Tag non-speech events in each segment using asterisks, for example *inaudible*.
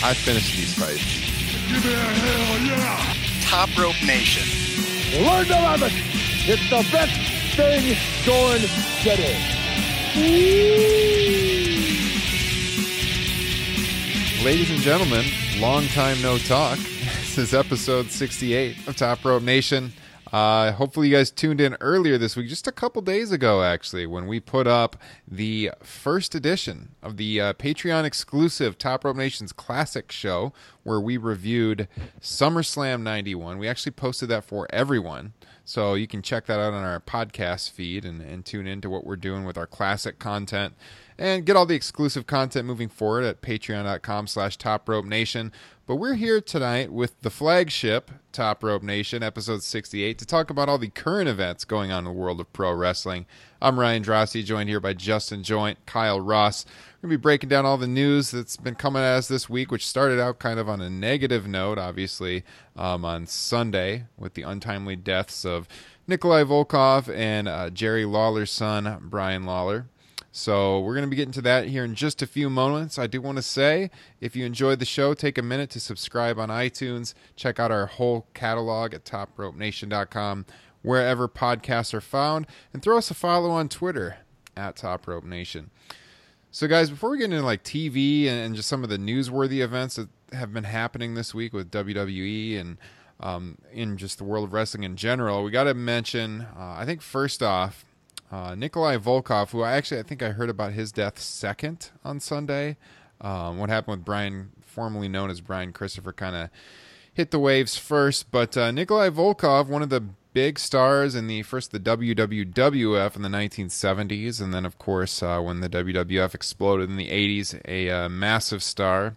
I finished these fights. Give me a hell yeah! Top Rope Nation. Learn to love it. It's the best thing going today. Ladies and gentlemen, long time no talk. *laughs* This is episode 68 of Top Rope Nation. Uh, hopefully, you guys tuned in earlier this week, just a couple days ago, actually, when we put up the first edition of the uh, Patreon exclusive Top Rope Nation's Classic Show, where we reviewed SummerSlam 91. We actually posted that for everyone. So you can check that out on our podcast feed and, and tune into what we're doing with our classic content and get all the exclusive content moving forward at patreon.com slash top rope nation but we're here tonight with the flagship top rope nation episode 68 to talk about all the current events going on in the world of pro wrestling. I'm ryan drossi joined here by justin joint kyle ross. We're going to be breaking down all the news that's been coming at us this week which started out kind of on a negative note obviously um, on sunday with the untimely deaths of nikolai volkov and uh, jerry lawler's son brian lawler so we're going to be getting to that here in just a few moments. I do want to say, if you enjoyed the show, take a minute to subscribe on iTunes. Check out our whole catalog at topropenation.com, wherever podcasts are found, and throw us a follow on Twitter at Top Rope Nation. So, guys, before we get into like TV and just some of the newsworthy events that have been happening this week with WWE and um, in just the world of wrestling in general, we got to mention. Uh, I think first off, uh, Nikolai Volkov, who I actually I think I heard about his death second on Sunday. Um, what happened with Brian, formerly known as Brian Christopher, kind of hit the waves first. But uh, Nikolai Volkov, one of the big stars in the first the WWF in the 1970s, and then of course uh, when the WWF exploded in the 80s, a uh, massive star.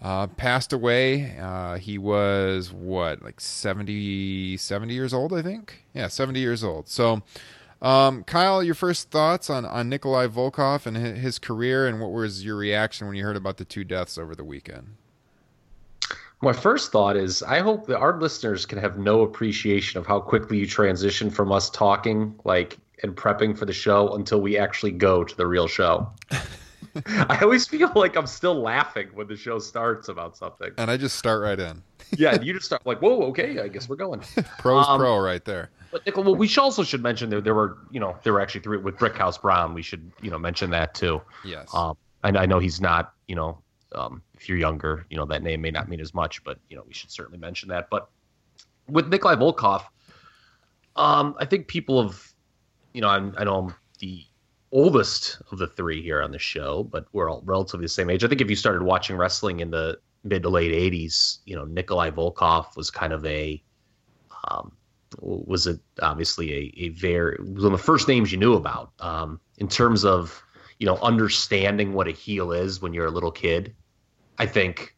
Uh, passed away. Uh, he was what, like 70, 70 years old, I think. Yeah, 70 years old. So, um, Kyle, your first thoughts on, on Nikolai Volkov and his career, and what was your reaction when you heard about the two deaths over the weekend? My first thought is I hope that our listeners can have no appreciation of how quickly you transition from us talking like and prepping for the show until we actually go to the real show. *laughs* I always feel like I'm still laughing when the show starts about something. And I just start right in. yeah, you *laughs* just start like, whoa, okay, I guess we're going. Pro's um, pro right there. But Nickel, well, we should also should mention there there were you know there were actually three with Brickhouse Brown. We should you know mention that too. Yes. Um, and I know he's not you know um, if you're younger, you know that name may not mean as much, but you know we should certainly mention that. But with Nikolai Volkov, um, I think people have, you know, I'm, I know I'm the oldest of the three here on the show, but we're all relatively the same age. I think if you started watching wrestling in the mid to late '80s, you know, Nikolai Volkov was kind of a um, was it obviously a, a very one of the first names you knew about um, in terms of you know understanding what a heel is when you're a little kid. I think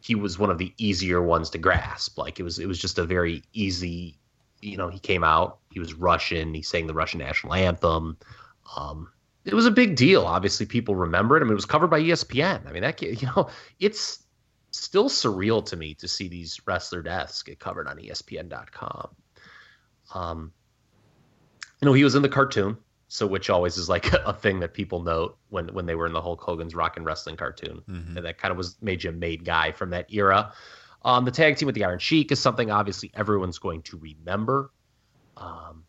he was one of the easier ones to grasp. Like it was it was just a very easy. You know, he came out. He was Russian. He sang the Russian national anthem. Um, it was a big deal. Obviously, people remember it. I mean, it was covered by ESPN. I mean, that *laughs* you know, it's still surreal to me to see these wrestler deaths get covered on ESPN.com. Um, you know, he was in the cartoon, so which always is like *laughs* a thing that people note when when they were in the Hulk Hogan's Rock and Wrestling cartoon, mm-hmm. and that kind of was made you a made guy from that era. Um, the tag team with the Iron Sheik is something obviously everyone's going to remember. Um,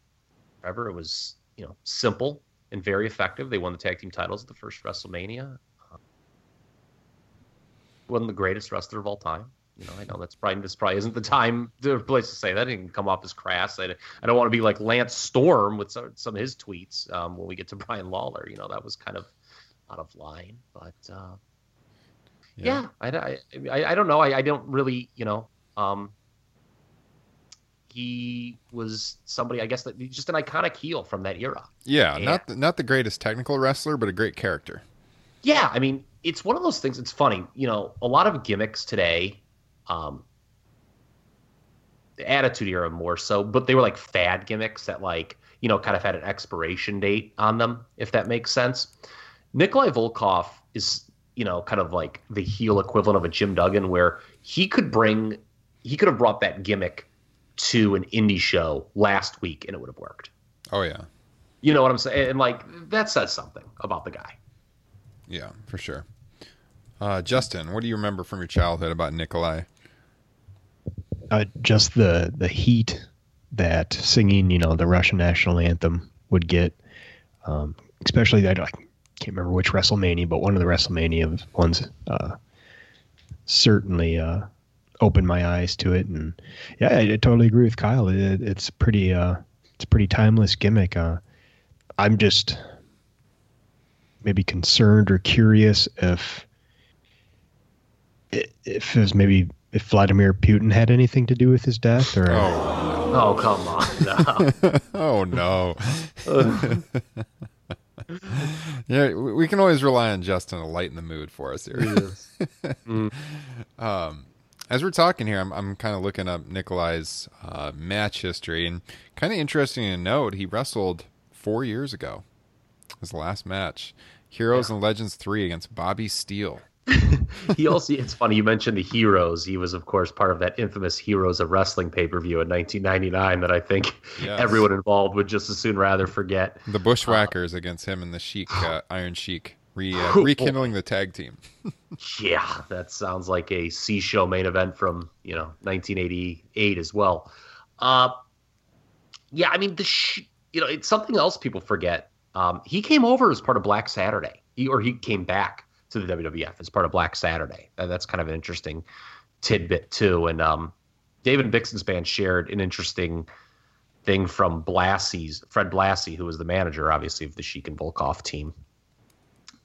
however, it was you know simple and very effective. They won the tag team titles at the first WrestleMania. wasn't the greatest wrestler of all time. You know, I know that's probably this probably isn't the time, the place to say that. It can come off as crass. I, I don't want to be like Lance Storm with some, some of his tweets um, when we get to *laughs* Brian Lawler. You know, that was kind of out of line. But uh, yeah, I, I, I, I don't know. I, I don't really, you know, um, he was somebody, I guess, that just an iconic heel from that era. Yeah, Yeah. not the, not the greatest technical wrestler, but a great character. Yeah, I mean, it's one of those things. It's funny, you know, a lot of gimmicks today, um, the Attitude Era more so, but they were like fad gimmicks that, like, you know, kind of had an expiration date on them, if that makes sense. Nikolai Volkov is, you know, kind of like the heel equivalent of a Jim Duggan, where he could bring, he could have brought that gimmick to an indie show last week and it would have worked. Oh yeah, You know what I'm saying? And like, that says something about the guy. yeah, for sure. Uh, Justin, what do you remember from your childhood about Nikolai? Uh, just the the heat that singing, you know, the Russian national anthem would get, um, especially that I can't remember which WrestleMania, but one of the WrestleMania ones uh, certainly uh, opened my eyes to it, and yeah, I, I totally agree with Kyle. It, it's pretty, uh, it's a pretty timeless gimmick. Uh, I'm just maybe concerned or curious if if it maybe if Vladimir Putin had anything to do with his death, or Oh, Oh, come on. No. *laughs* oh no. *laughs* yeah, we we can always rely on Justin to lighten the mood for us here. *laughs* um, as we're talking here, I'm I'm kind of looking up Nikolai's uh, match history, and kind of interesting to note he wrestled four years ago. His last match, Heroes and Legends three against Bobby Steele. *laughs* he also it's funny you mentioned the heroes. He was of course part of that infamous heroes of wrestling pay-per-view in 1999 that i think Yes. everyone involved would just as soon rather forget. The Bushwhackers against him and the Sheik, uh, *gasps* Iron Sheik, re, uh, rekindling the tag team. *laughs* yeah that sounds like a show main event from you know 1988 as well. Uh yeah i mean the sh- you know it's something else people forget. Um he came over as part of black saturday. He, or he came back to the wwf as part of black saturday and that's kind of an interesting tidbit too and um david Bixenspan shared an interesting thing from Blassie's Fred Blassie, who was the manager, obviously, of the Sheik and Volkov team.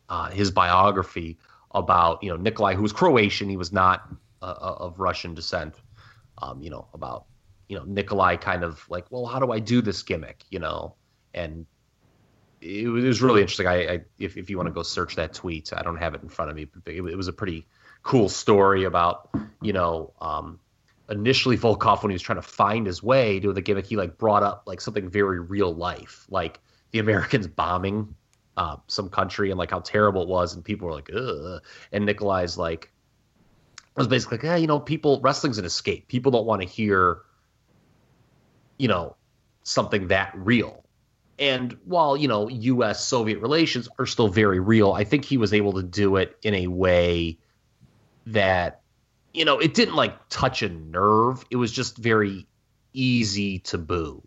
Uh, his biography about you know Nikolai, who was Croatian, he was not uh, uh, of Russian descent. Um, you know about you know Nikolai kind of like, well, how do I do this gimmick? You know, and it was, it was really interesting. I, I if if you want to go search that tweet, I don't have it in front of me, but it, it was a pretty cool story about you know um, initially Volkov when he was trying to find his way to the gimmick, he like brought up like something very real life, like the Americans *laughs* bombing uh, some country and like how terrible it was, and people were like, ugh. And Nikolai's like was basically like, yeah, you know, people wrestling's an escape. People don't want to hear, you know, something that real. And while you know U.S. Soviet relations are still very real, I think he was able to do it in a way that you know, it didn't like touch a nerve. It was just very easy to boo,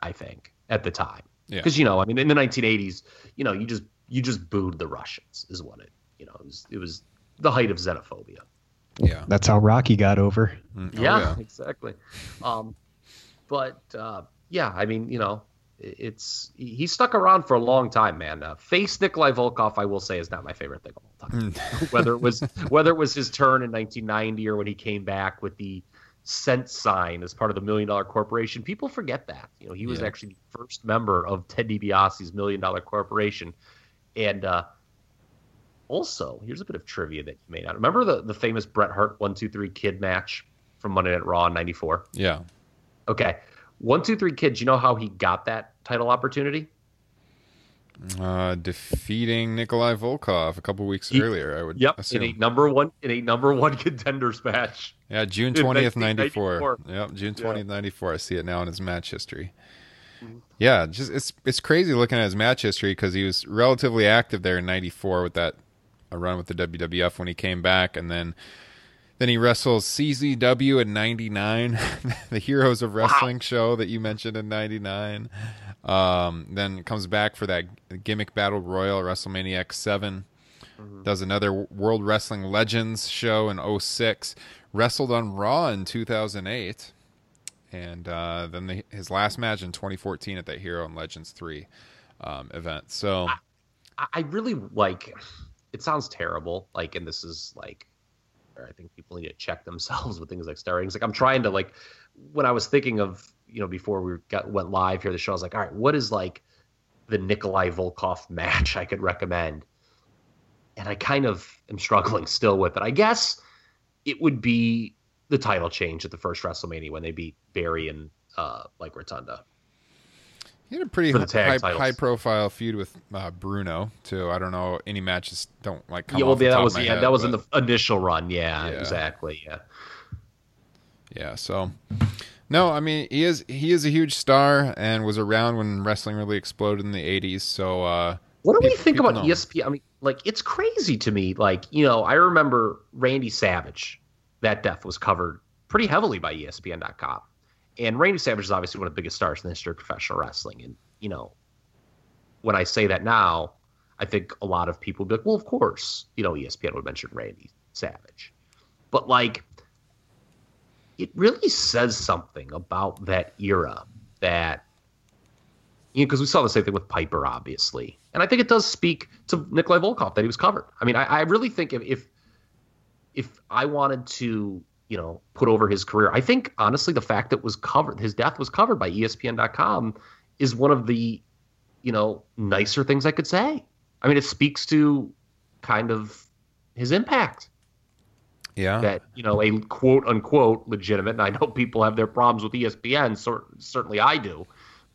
I think, at the time. Yeah. Because you know, I mean, in the 1980s, you know, you just you just booed the Russians, is what it. You know, it was it was the height of xenophobia. Yeah. that's how Rocky got over. Mm, oh, yeah, exactly. Um, but uh, yeah, I mean, you know, i- it's he stuck around for a long time, man. Uh, face Nikolai Volkov, I will say, is not my favorite thing of all time. *laughs* whether it was *laughs* whether it was his turn in 1990 or when he came back with the cent sign as part of the Million Dollar Corporation, people forget that. You know, he was Yeah. actually the first member of Ted DiBiase's Million Dollar Corporation, and uh, also here's a bit of trivia that you may not remember the the famous Bret Hart one two three Kid match from Monday Night Raw in '94. Yeah. Okay, one two three Kids. You know how he got that title opportunity? Uh, defeating Nikolai Volkov a couple weeks He- earlier, I would Yep, assume. in a number one in a number one *laughs* contenders match. yeah, June 20th, 94. 1994. Yep, June 20th, 94. I see it now in his match history. Mm-hmm. Yeah, just it's it's crazy looking at his match history because he was relatively active there in 94 with that a run with the WWF when he came back and then then he wrestles CZW in 99, *laughs* the Heroes of Wrestling show that you mentioned in 99. Um, then comes back for that gimmick battle royal WrestleMania X7. Does another World Wrestling Legends show in 06. Wrestled on Raw in 2008. And uh, then the, his last match in 2014 at that Hero and Legends 3 um, event. So, I- I really like. It sounds terrible. Like, and this is like, I think people need to check themselves *laughs* with things like star ratings. Like, I'm trying to like, when I was thinking of, you know, before we got went live here, the show, I was like, all right, what is like the Nikolai Volkov *laughs* match I could recommend? And I kind of am struggling still with it. I guess it would be the title change at the first WrestleMania when they beat Barry and uh, Mike Rotunda. He had a pretty For the tag high, high profile feud with uh, Bruno, too. I don't know. Any matches don't like come yeah, well, yeah, that was yeah, head, that was in the initial run. Yeah, Yeah. exactly. Yeah. Yeah, so no, I mean he is he is a huge star and was around when wrestling really exploded in the '80s. So uh, What do we think about know. ESPN? I mean, like it's crazy to me. Like you know, I remember Randy Savage. That death was covered pretty heavily by ESPN.com, and Randy Savage is obviously one of the biggest stars in the history of professional wrestling. And you know, when I say that now, I think a lot of people would be like, "Well, of course, you know, ESPN would mention Randy Savage," but like, it really says something about that era that you know, because we saw the same thing with Piper, obviously, and I think it does speak to Nikolai Volkov that he was covered. I mean, I, I really think if, if if I wanted to, you know, put over his career, I think honestly the fact that was covered, his death was covered by ESPN.com, is one of the, you know, nicer things I could say. I mean, it speaks to kind of his impact yeah, that you know a quote unquote legitimate. And I know people have their problems with ESPN. So, certainly I do,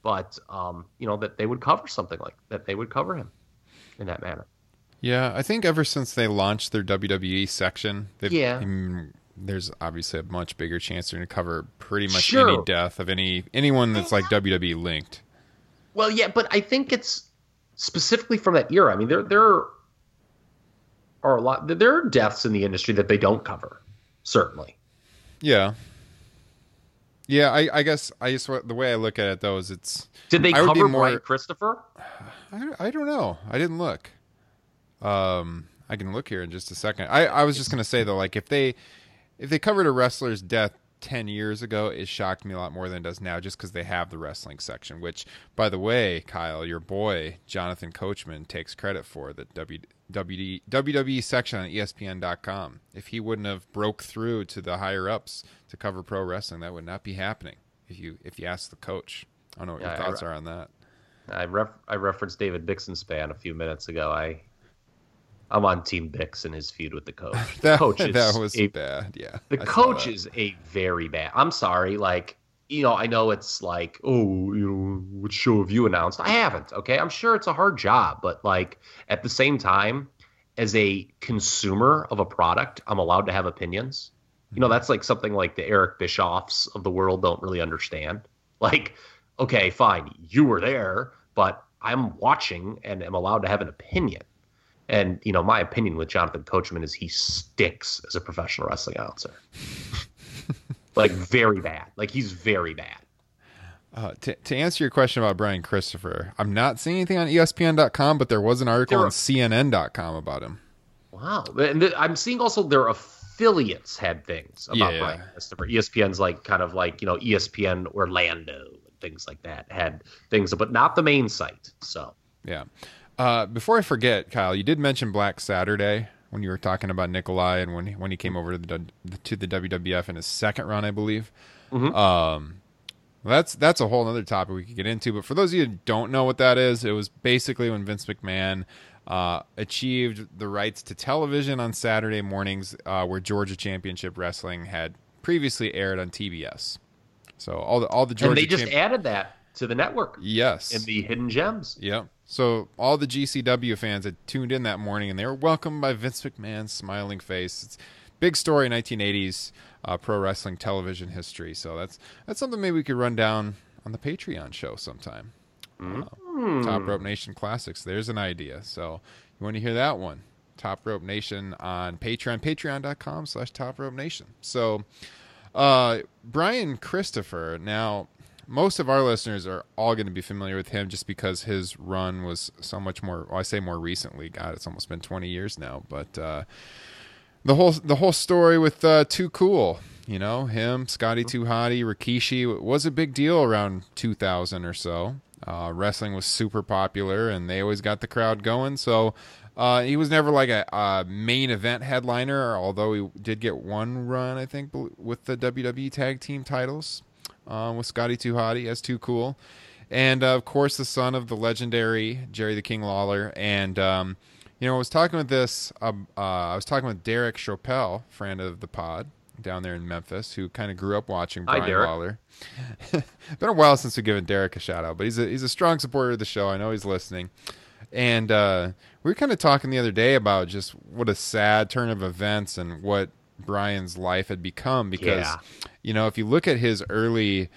but um, you know that they would cover something like that. They would cover him in that manner. yeah. I think ever since they launched their WWE section, they've, Yeah. There's obviously a much bigger chance they're going to cover pretty much Sure. any death of any anyone that's like WWE linked. Well, yeah, but I think it's specifically from that era. I mean, there there are a lot. There are deaths in the industry that they don't cover. Certainly. Yeah, yeah. I, I guess I just the way I look at it though is it's Did they I cover more- Brian Christopher? *sighs* I, I don't know. I didn't look. Um, I can look here in just a second. I, I was just gonna say though, like if they if they covered a wrestler's death ten years ago, it shocked me a lot more than it does now, just because they have the wrestling section. Which, by the way, Kyle, your boy Jonathan Coachman takes credit for the W, WD, WWE section on ESPN.com. If he wouldn't have broke through to the higher ups to cover pro wrestling, that would not be happening. If you if you ask the coach, I don't know what Yeah, your thoughts are on that. I ref, I referenced David Bixenspan a few minutes ago. I I'm on Team Bix in his feud with the coach. *laughs* The That, coach *laughs* is that was a bad. Yeah. The I coach is a very bad. I'm sorry. Like, you know, I know it's like, oh, you know, what show have you announced? I haven't. Okay. I'm sure it's a hard job, but like at the same time, as a consumer of a product, I'm allowed to have opinions. You know, mm-hmm. that's like something like the Eric Bischoffs of the world don't really understand. Like, okay, fine, you were there, but I'm watching and am allowed to have an opinion. And you know, my opinion with Jonathan Coachman is he stinks as a professional wrestling announcer. *laughs* like very bad. Like he's very bad. Uh, to, to answer your question about Brian Christopher, I'm not seeing anything on ESPN.com, but there was an article There on CNN.com about him. Wow. And th- I'm seeing also their affiliates had things about Yeah. Brian Christopher. ESPN's like kind of like, you know, ESPN Orlando and things like that had things, but not the main site. So Yeah. Uh, before I forget, Kyle, you did mention Black Saturday when you were talking about Nikolai and when he, when he came over to the to the WWF in his second run, I believe. Mhm. Um, that's that's a whole other topic we could get into. But for those of you who don't know what that is, it was basically when Vince McMahon uh, achieved the rights to television on Saturday mornings, uh, where Georgia Championship Wrestling had previously aired on TBS. So all the all the Georgia and they just champ- added that to the network yes in the hidden gems. Yep. So all the GCW fans had tuned in that morning, and they were welcomed by Vince McMahon's smiling face. It's big story in 1980s uh, pro wrestling television history. So that's that's something maybe we could run down on the Patreon show sometime. Uh, Top Rope Nation Classics. There's an idea. So you want to hear that one? Top Rope Nation on Patreon, patreon.com slash Top Rope Nation. So uh, Brian Christopher. Now, most of our listeners are all going to be familiar with him just because his run was so much more. Well, I say more recently. God, it's almost been 20 years now. But uh, the whole the whole story with uh, Too Cool, you know, him, Scotty Too Hottie, Rikishi was a big deal around 2000 or so. Uh, wrestling was super popular, and they always got the crowd going. So uh, he was never like a, a, main event headliner, although he did get one run, I think, with the WWE Tag Team titles uh, with Scotty Too Hottie as Too Cool. And uh, of course, the son of the legendary Jerry the King Lawler. And, um, you know, I was talking with this, um, uh, I was talking with Derek Chappelle, friend of the pod down there in Memphis, who kind of grew up watching Brian Hi, Lawler. *laughs* Been a while since we've given Derek a shout out, but he's a, he's a strong supporter of the show. I know he's listening. And uh, we were kind of talking the other day about just what a sad turn of events and what Brian's life had become because Yeah. You know if you look at his early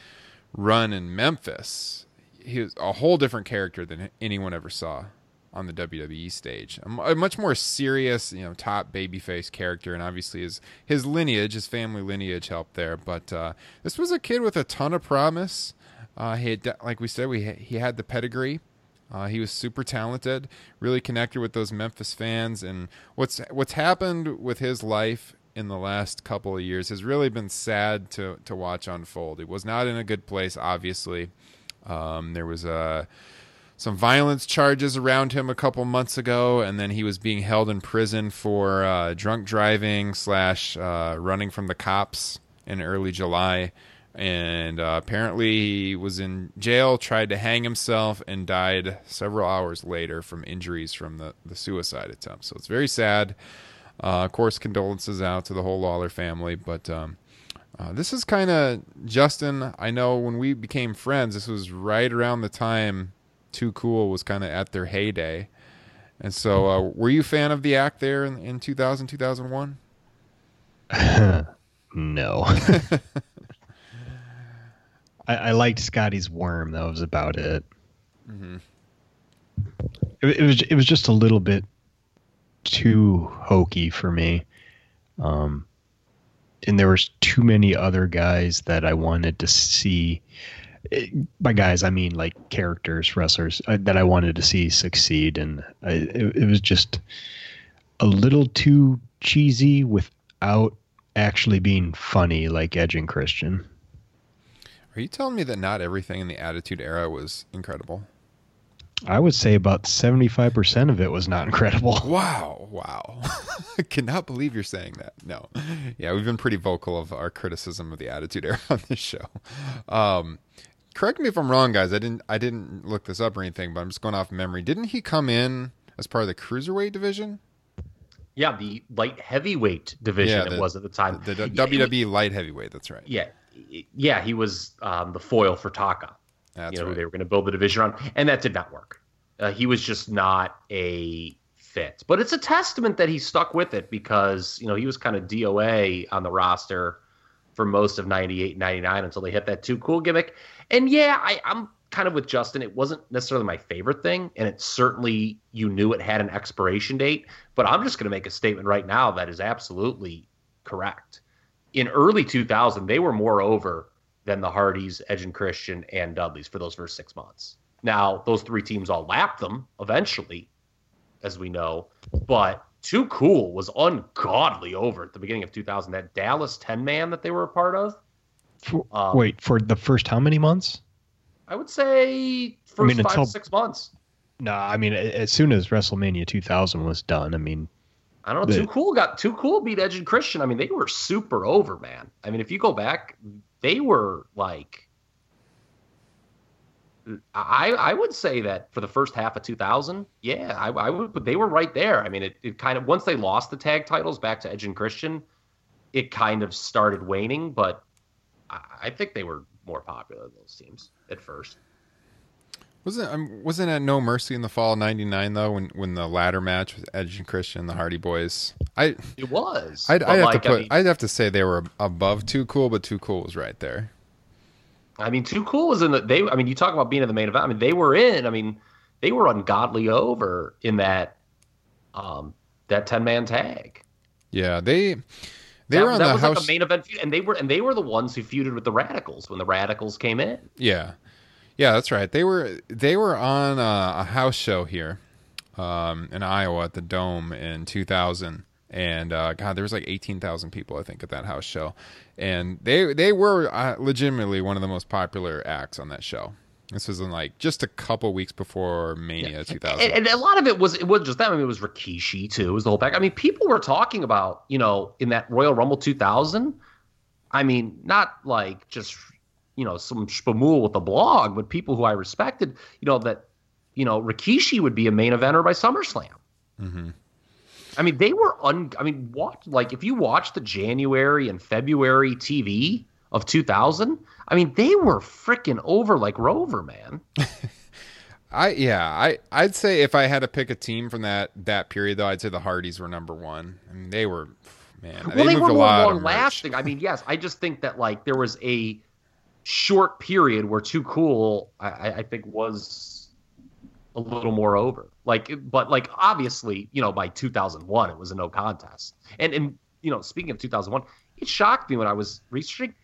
run in Memphis he was a whole different character than anyone ever saw on the WWE stage. A, much more serious you know top babyface character and obviously his his lineage his family lineage helped there. But uh, this was a kid with a ton of promise. Uh, he had, like we said we he had the pedigree. Uh, he was super talented, really connected with those Memphis fans, and what's what's happened with his life in the last couple of years has really been sad to to watch unfold. It was not in a good place, obviously. Um, there was uh, some violence charges around him a couple months ago, and then he was being held in prison for uh, drunk driving slash uh, running from the cops in early July. And uh, apparently, he was in jail, tried to hang himself, and died several hours later from injuries from the, the suicide attempt. So it's very sad. Uh, of course, condolences out to the whole Lawler family. But um, uh, this is kind of Justin. I know when we became friends, this was right around the time Too Cool was kind of at their heyday. And so, uh, were you a fan of the act there in, in 2000, 2001? *laughs* no. *laughs* I, I liked Scotty's worm. That was about it. It, it was it was just a little bit too hokey for me. Um, and there was too many other guys that I wanted to see. By guys, I mean like characters, wrestlers uh, that I wanted to see succeed, and I, it, it was just a little too cheesy without actually being funny, like Edge and Christian. Are you telling me that not everything in the Attitude Era was incredible? I would say about seventy-five percent of it was not incredible. *laughs* Wow, wow. *laughs* I cannot believe you're saying that. No. Yeah, we've been pretty vocal of our criticism of the Attitude Era on this show. Um, correct me if I'm wrong, guys. I didn't I didn't look this up or anything, but I'm just going off memory. Didn't he come in as part of the cruiserweight division? Yeah, the light heavyweight division Yeah, it was at the time. The, the Yeah, he- WWE light heavyweight, that's right. Yeah, yeah, he was um, the foil for Taka. That's you know, who right. they were going to build the division on, and that did not work. Uh, he was just not a fit. But it's a testament that he stuck with it because you know he was kind of DOA on the roster for most of 98 99 until they hit that too cool gimmick. And yeah, I, I'm kind of with Justin. It wasn't necessarily my favorite thing, and it certainly you knew it had an expiration date. But I'm just going to make a statement right now that is absolutely correct. In early 2000, they were more over than the Hardys, Edge and Christian, and Dudleys for those first six months. Now, those three teams all lapped them eventually, as we know, but Too Cool was ungodly over at the beginning of 2000. That Dallas 10 man that they were a part of, For, Um, wait, for the first how many months? I would say first mean, five until- six months. No, I mean as soon as WrestleMania 2000 was done, I mean I don't know. The- Too Cool got Too Cool beat Edge and Christian. I mean, they were super over, man. I mean, if you go back, they were like, mm, I I would say that for the first half of 2000, yeah, I, I would. But they were right there. I mean, it, it kind of once they lost the tag titles back to Edge and Christian, it kind of started waning. But I, I think they were more popular than those teams at first. Wasn't um, wasn't it No Mercy in the fall of '99 though? When when the ladder match with Edge and Christian, and the Hardy Boys. I It was. I'd, I'd have like, to I put. mean- I'd have to say they were above Too Cool, but Too Cool was right there. I mean, Too Cool was in the they. I mean, you talk about being in the main event. I mean, they were in. I mean, they were ungodly over in that um that ten man tag. Yeah, they They that, were on that the was house. like a main event feud, and they were and they were the ones who feuded with the Radicals when the Radicals came in. Yeah, yeah, that's right. They were they were on a, a house show here um, in Iowa at the Dome in 2000, and uh, God, there was like 18,000 people I think at that house show, and they they were uh, legitimately one of the most popular acts on that show. This was in like just a couple weeks before Mania 2000. And, and a lot of it was it was just them. I mean, it was Rikishi too. It was the whole pack. I mean, people were talking about you know in that Royal Rumble 2000. I mean, not like just you know some spamool with a blog, but people who I respected. You know that you know Rikishi would be a main eventer by SummerSlam. hmm I mean, they were un. I mean, watch like if you watch the January and February TV of 2000. I mean, they were freaking over like Rover, man. *laughs* I yeah, I I'd say if I had to pick a team from that that period though, I'd say the Hardys were number one. I mean, they were man. well, they, moved were a more long lasting. I mean, yes, I just think that like there was a short period where Too Cool, I, I think, was a little more over. Like, but like obviously, you know, by 2001, it was a no contest. And and you know, speaking of 2001, it shocked me when I was researching.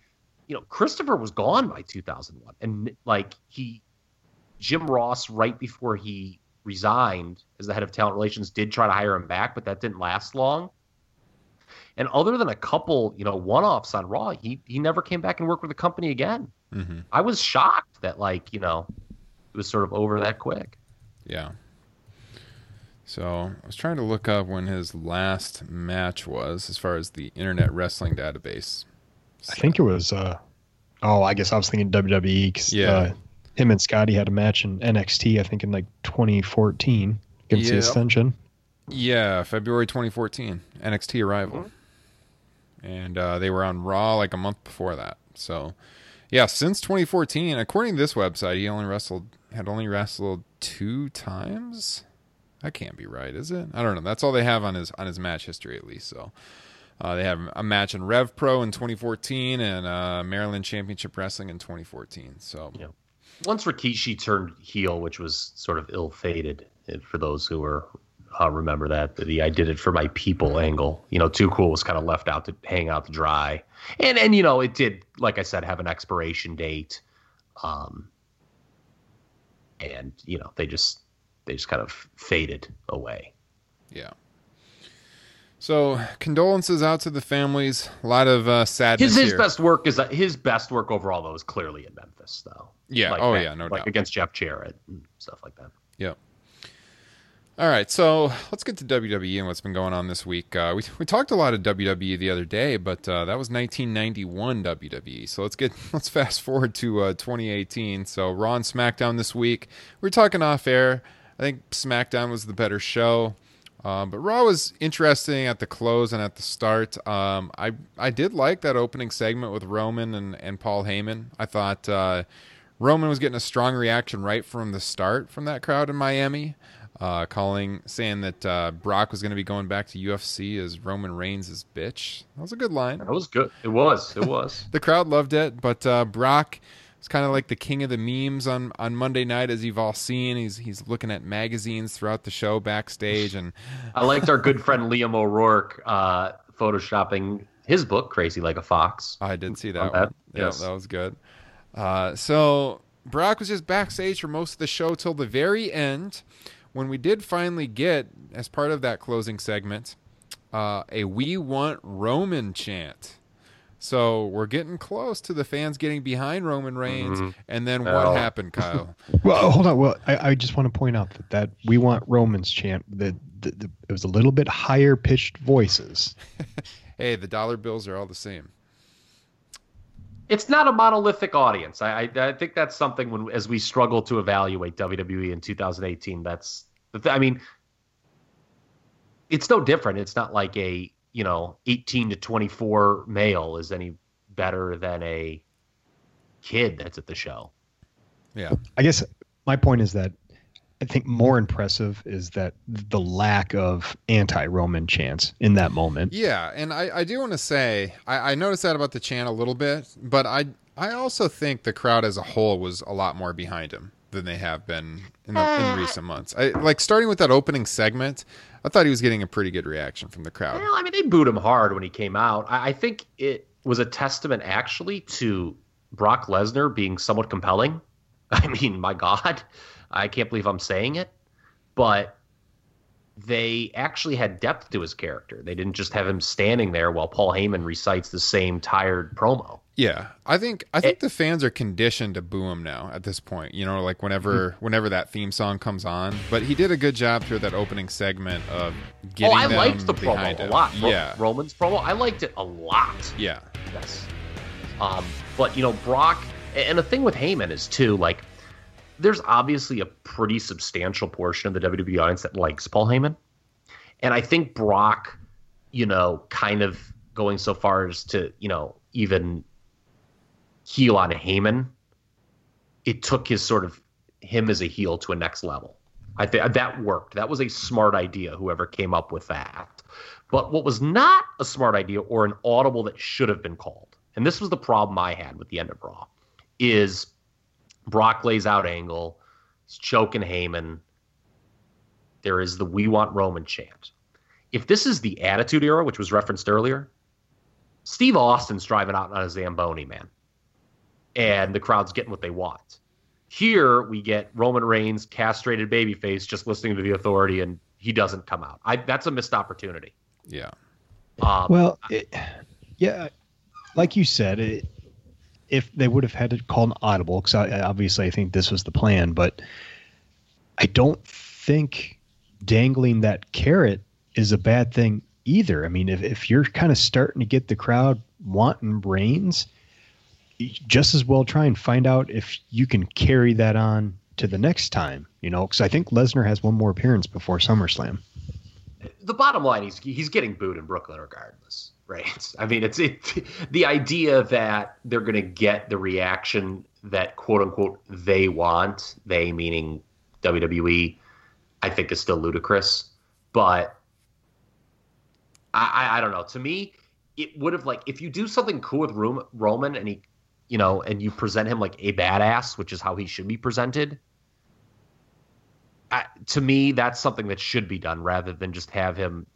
You know, Christopher was gone by 2001, and like he, Jim Ross, right before he resigned as the head of talent relations, did try to hire him back, but that didn't last long. And other than a couple, you know, one-offs on Raw, he he never came back and worked with the company again. hmm I was shocked that like, you know, it was sort of over that quick. Yeah. So I was trying to look up when his last match was, as far as the Internet Wrestling Database. I think it was. uh Oh, I guess I was thinking WWE. 'cause, Yeah. uh, him and Scotty had a match in NXT. I think in like 2014 against the Yeah. Ascension. Yeah, February 2014, NXT Arrival, and uh, they were on Raw like a month before that. So, yeah, since 2014, according to this website, he only wrestled had only wrestled two times. That can't be right, is it? I don't know. That's all they have on his on his match history, at least. So, uh, they have a match in Rev Pro in 2014 and uh, Maryland Championship Wrestling in 2014. So, Yeah. Once Rikishi turned heel, which was sort of ill-fated eh, for those who were uh, remember that the I did it for my people angle. You know, Too Cool was kind of left out to hang out to dry, and and you know it did, like I said, have an expiration date, um, and you know they just they just kind of faded away. yeah. So condolences out to the families. A lot of uh, sadness His his here. best work is his best work overall though is clearly in Memphis though. Yeah. Like oh yeah. No like doubt. against Jeff Jarrett and stuff like that. Yep. All right, so let's get to WWE and what's been going on this week. Uh, we we talked a lot of WWE the other day, but uh, that was 1991 WWE. So let's get *laughs* let's fast forward to uh, 2018. So Raw and SmackDown this week. We were talking off air. I think SmackDown was the better show, um, but Raw was interesting at the close and at the start. Um, I I did like that opening segment with Roman and and Paul Heyman. I thought. Uh, Roman was getting a strong reaction right from the start from that crowd in Miami, uh, calling, saying that uh, Brock was going to be going back to UFC as Roman Reigns' bitch. That was a good line. That was good. It was. It was. *laughs* The crowd loved it, but uh, Brock is kind of like the king of the memes on, on Monday night, as you've all seen. He's he's looking at magazines throughout the show backstage, and *laughs* I liked our good friend Liam O'Rourke uh, photoshopping his book, Crazy Like a Fox. I did see that that, Yeah, yes. that was good. Uh, so Brock was just backstage for most of the show till the very end, when we did finally get, as part of that closing segment, uh, a "We Want Roman" chant. So we're getting close to the fans getting behind Roman Reigns, and then what Well. happened, Kyle? *laughs* Well, hold on. Well, I, I just want to point out that that we want Romans chant. That the, the, it was a little bit higher pitched voices. *laughs* hey, the dollar bills are all the same. It's not a monolithic audience. I, I, I think that's something when as we struggle to evaluate WWE in 2018. That's the I mean, it's no different. It's not like a you know 18 to 24 male is any better than a kid that's at the show. Yeah, I guess my point is that I think more impressive is that the lack of anti-Roman chants in that moment. Yeah, and I, I do want to say I, I noticed that about the chant a little bit, but I I also think the crowd as a whole was a lot more behind him. than they have been in, the, in uh, recent months. I like starting with that opening segment. I thought he was getting a pretty good reaction from the crowd. Well, I mean, they booed him hard when he came out. I, I think it was a testament actually to Brock Lesnar being somewhat compelling. *laughs* I mean, my God, I can't believe I'm saying it, but they actually had depth to his character. They didn't just have him standing there while Paul Heyman recites the same tired promo. Yeah, I think I think it, the fans are conditioned to boo him now at this point. You know, like whenever mm-hmm. whenever that theme song comes on. But he did a good job through that opening segment of getting. Oh, I liked the promo him. a lot. Yeah, Roman's promo, I liked it a lot. Yeah. Yes. Um, but you know, Brock, and the thing with Heyman is too like, there's obviously a pretty substantial portion of the WWE audience that likes Paul Heyman, and I think Brock, you know, kind of going so far as to you know even heel on Heyman, it took his sort of him as a heel to a next level. I think that worked. That was a smart idea, whoever came up with that. But what was not a smart idea or an audible that should have been called, and this was the problem I had with the end of Raw, is Brock lays out angle, he's choking Heyman. There is the "We Want Roman" chant. If this is the Attitude Era, which was referenced earlier, Steve Austin's driving out on a Zamboni, man and the crowd's getting what they want. Here we get Roman Reigns, castrated babyface, just listening to the authority, and he doesn't come out. I, that's a missed opportunity. Yeah. Um, well, it, yeah, like you said, it, if they would have had to call an audible, because obviously I think this was the plan, but I don't think dangling that carrot is a bad thing either. I mean, if, if you're kind of starting to get the crowd wanting Reigns, just as well try and find out if you can carry that on to the next time, you know, because I think Lesnar has one more appearance before SummerSlam. The bottom line is he's getting booed in Brooklyn regardless, right? I mean, it's it, the idea that they're going to get the reaction that quote unquote they want, they meaning WWE, I think is still ludicrous. But I, I, I don't know. To me, it would have like if you do something cool with Roman and he you know, and you present him like a badass, which is how he should be presented. to me, that's something that should be done rather than just have him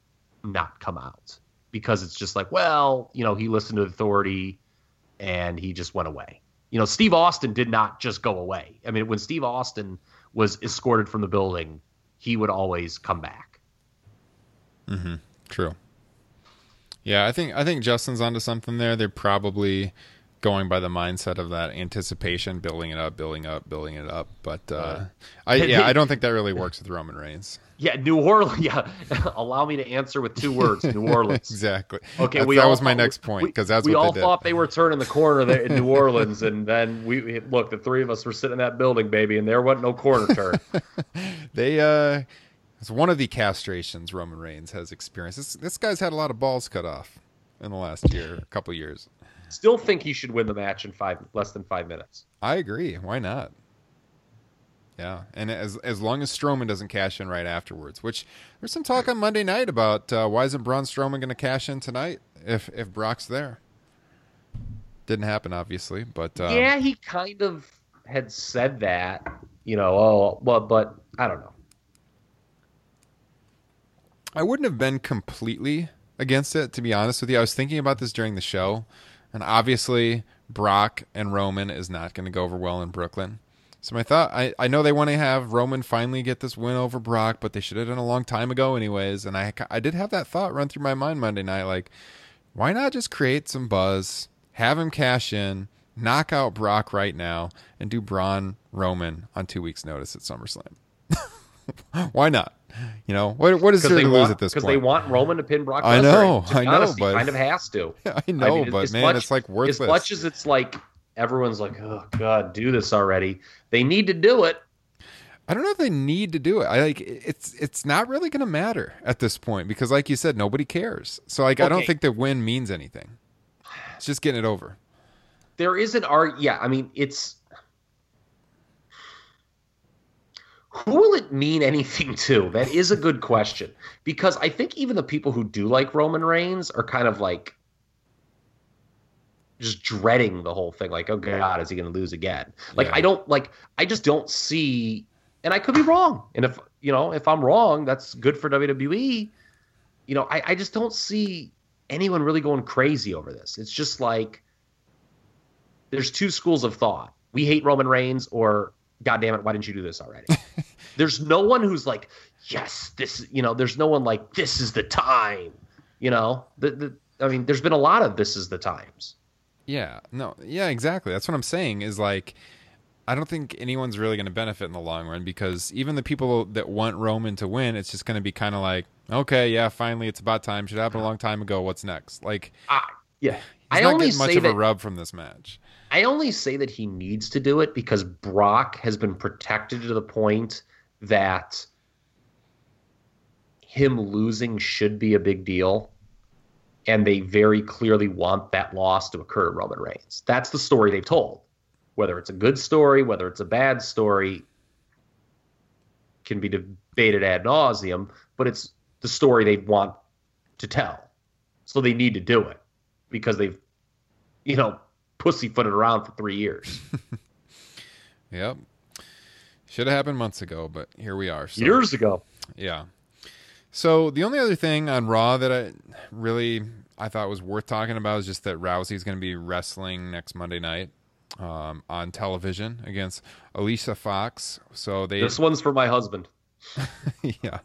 not come out because it's just like, well, you know, he listened to authority and he just went away. You know, Steve Austin did not just go away. I mean, when Steve Austin was escorted from the building, he would always come back. Mm-hmm. True. Yeah, I think I think Justin's onto something there. They're probably going by the mindset of that anticipation, building it up, building up, building it up. But uh, I yeah, I don't think that really works with Roman Reigns. Yeah, New Orleans. *laughs* Yeah, *laughs* allow me to answer with two words: New Orleans. *laughs* exactly. Okay, that all was my next point because that's we what all they thought they were turning the corner there in New Orleans, and then we look. The three of us were sitting in that building, baby, and there wasn't no corner turn. they uh, it's one of the castrations Roman Reigns has experienced. This this guy's had a lot of balls cut off in the last year, a couple years. Still think he should win the match in five less than five minutes. I agree. Why not? Yeah, and as as long as Strowman doesn't cash in right afterwards, which there's some talk on Monday night about uh, why isn't Braun Strowman going to cash in tonight if if Brock's there? Didn't happen, obviously, but um, yeah, he kind of had said that, you know. Oh, well, but I don't know. I wouldn't have been completely against it, to be honest with you. I was thinking about this during the show. And obviously, Brock and Roman is not going to go over well in Brooklyn. So my thought, I, I know they want to have Roman finally get this win over Brock, but they should have done a long time ago, anyways. And I I did have that thought run through my mind Monday night, like, why not just create some buzz, have him cash in, knock out Brock right now, and do Braun Roman on two weeks' notice at SummerSlam? *laughs* why not? You know what? What is there to lose at this point? Because they want Roman to pin Brock. Lesnar. I know, I know, honest, but kind of has to. *laughs* I know, I mean, but man, much, it's like worthless. As much as it's like everyone's like, "Oh God, do this already." They need to do it. I don't know if they need to do it. I like it's it's not really going to matter at this point because, like you said, nobody cares. So like, okay. I don't think the win means anything. It's just getting it over. There is an art. Yeah, I mean, it's who will it mean anything *laughs* to? That is a good question because I think even the people who do like Roman Reigns are kind of like just dreading the whole thing. Like, oh god, is he going to lose again? Like, Yeah. I don't like. I just don't see, and I could be wrong. And if you know, if I'm wrong, that's good for WWE. You know, I, I just don't see anyone really going crazy over this. It's just like there's two schools of thought. We hate Roman Reigns, or God damn it, why didn't you do this already? *laughs* there's no one who's like, yes, this. You know, there's no one like this is the time. You know, the, the I mean, there's been a lot of this is the times. Yeah, no, yeah, exactly. That's what I'm saying. Is like, I don't think anyone's really going to benefit in the long run because even the people that want Roman to win, it's just going to be kind of like, okay, yeah, finally, it's about time. Should happen a long time ago. What's next? Like, I, yeah, he's I not only getting much say of a that rub from this match. I only say that he needs to do it because Brock has been protected to the point that him losing should be a big deal. And they very clearly want that loss to occur to Roman Reigns. That's the story they've told. Whether it's a good story, whether it's a bad story, can be debated ad nauseum, but it's the story they want to tell. So they need to do it because they've, you know, pussyfooted around for three years. *laughs* Yep. Should have happened months ago, but here we are. So, years ago. Yeah. So the only other thing on Raw that I really I thought was worth talking about is just that Rousey's going to be wrestling next Monday night um, on television against Alicia Fox. So they This one's for my husband. *laughs* yeah.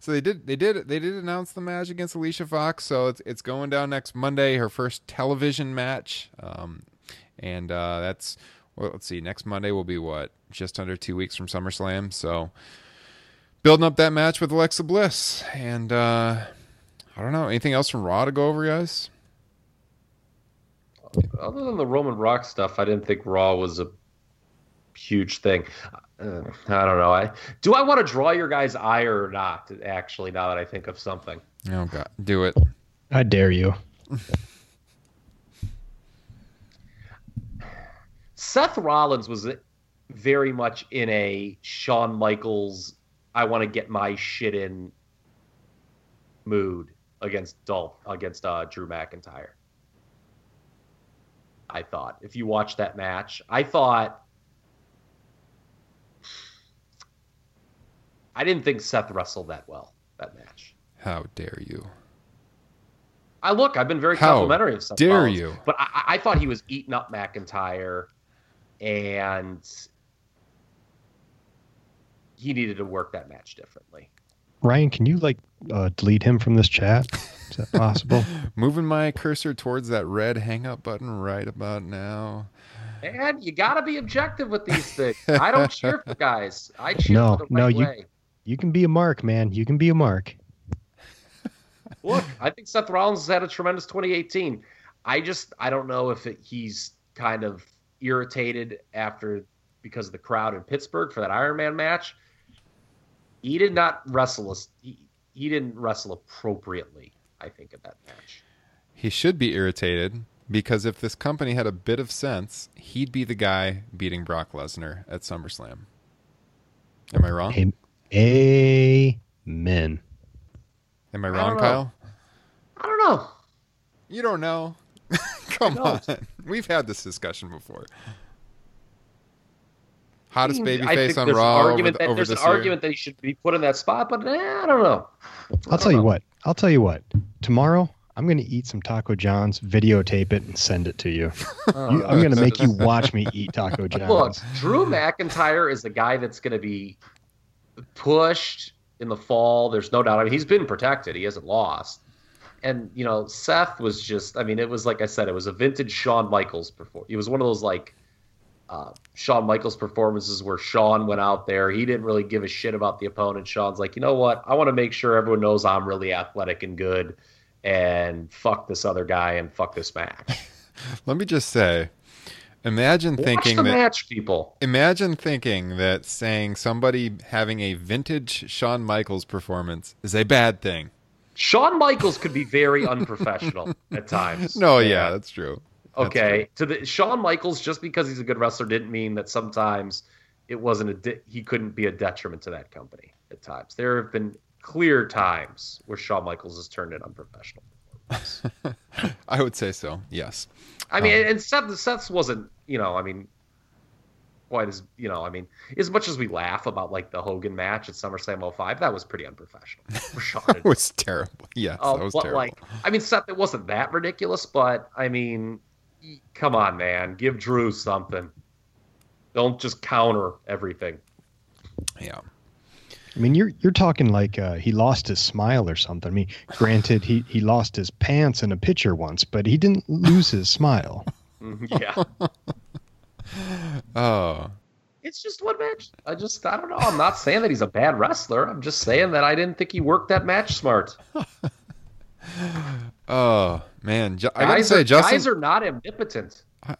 So they did they did they did announce the match against Alicia Fox. So it's it's going down next Monday, her first television match. Um, and uh, that's well, let's see, next Monday will be what just under two weeks from SummerSlam. So building up that match with Alexa Bliss, and uh, I don't know anything else from Raw to go over, guys. Other than the Roman Rock stuff, I didn't think Raw was a huge thing. Uh, I don't know. I do I want to draw your guys' ire or not? Actually, now that I think of something, Oh God, do it. I dare you. Seth Rollins was very much in a Shawn Michaels, I want to get my shit in mood against Dolph against uh, Drew McIntyre. I thought if you watch that match, I thought I didn't think Seth wrestled that well that match. How dare you? I look, I've been very How complimentary of Seth dare Rollins, you. but I, I thought he was eating up McIntyre, and he needed to work that match differently. Ryan, can you like uh, delete him from this chat? Is that possible? *laughs* Moving my cursor towards that red hang up button right about now. And you got to be objective with these things. *laughs* I don't cheer for guys. I cheer No, for the no, right you- way. You can be a mark, man. You can be a mark. *laughs* Look, I think Seth Rollins has had a tremendous 2018. I just I don't know if it, he's kind of irritated after because of the crowd in Pittsburgh for that Iron Man match. He did not wrestle us. He, he didn't wrestle appropriately. I think at that match. He should be irritated because if this company had a bit of sense, he'd be the guy beating Brock Lesnar at SummerSlam. Am I wrong? Am- Amen. Am I I wrong, don't. Kyle? I don't know. You don't know. *laughs* Come on. don't. We've had this discussion before. Hottest I babyface think on there's Raw an over, argument the, that over there's an this year. argument that he should be put in that spot, but eh, I don't know. I'll tell you what. I'll tell you what. Tomorrow, I'm going to eat some Taco John's, videotape it, and send it to you. *laughs* You- I'm going to make you watch me eat Taco John's. Look, Drew McIntyre is the guy that's going to be pushed in the fall. There's no doubt. I mean, he's been protected. He hasn't lost. And you know, Seth was just. I mean, it was like I said, it was a vintage Shawn Michaels performance. It was one of those like uh, Shawn Michaels performances where Shawn went out there. He didn't really give a shit about the opponent. Shawn's like, you know what? I want to make sure everyone knows I'm really athletic and good. And fuck this other guy and fuck this match. *laughs* Let me just say, imagine Watch thinking the that match, people. imagine thinking that saying somebody having a vintage Shawn Michaels performance is a bad thing. Shawn Michaels could be very unprofessional *laughs* at times. No, yeah, that's true. That's Okay. To the Shawn Michaels, just because he's a good wrestler, didn't mean that sometimes it wasn't a de- he couldn't be a detriment to that company. At times, there have been clear times where Shawn Michaels has turned it unprofessional. *laughs* I would say so. Yes. I mean, Oh. and Seth, Seth's wasn't, you know, I mean, quite as, you know, I mean, as much as we laugh about like the Hogan match at SummerSlam 05, that was pretty unprofessional. *laughs* It was terrible. Yes, Oh, that was but terrible. like, I mean, Seth, it wasn't that ridiculous, but I mean, come on, man, give Drew something. Don't just counter everything. yeah. I mean, you're you're talking like uh, he lost his smile or something. I mean, granted, he he lost his pants in a picture once, but he didn't lose his smile. *laughs* Mhm, Yeah, *laughs* Oh, it's just one match. I just, I don't know. I'm not saying that he's a bad wrestler. I'm just saying that I didn't think he worked that match smart. *laughs* oh man. Ju- I gotta Guys, say, are, Justin. guys are not omnipotent. I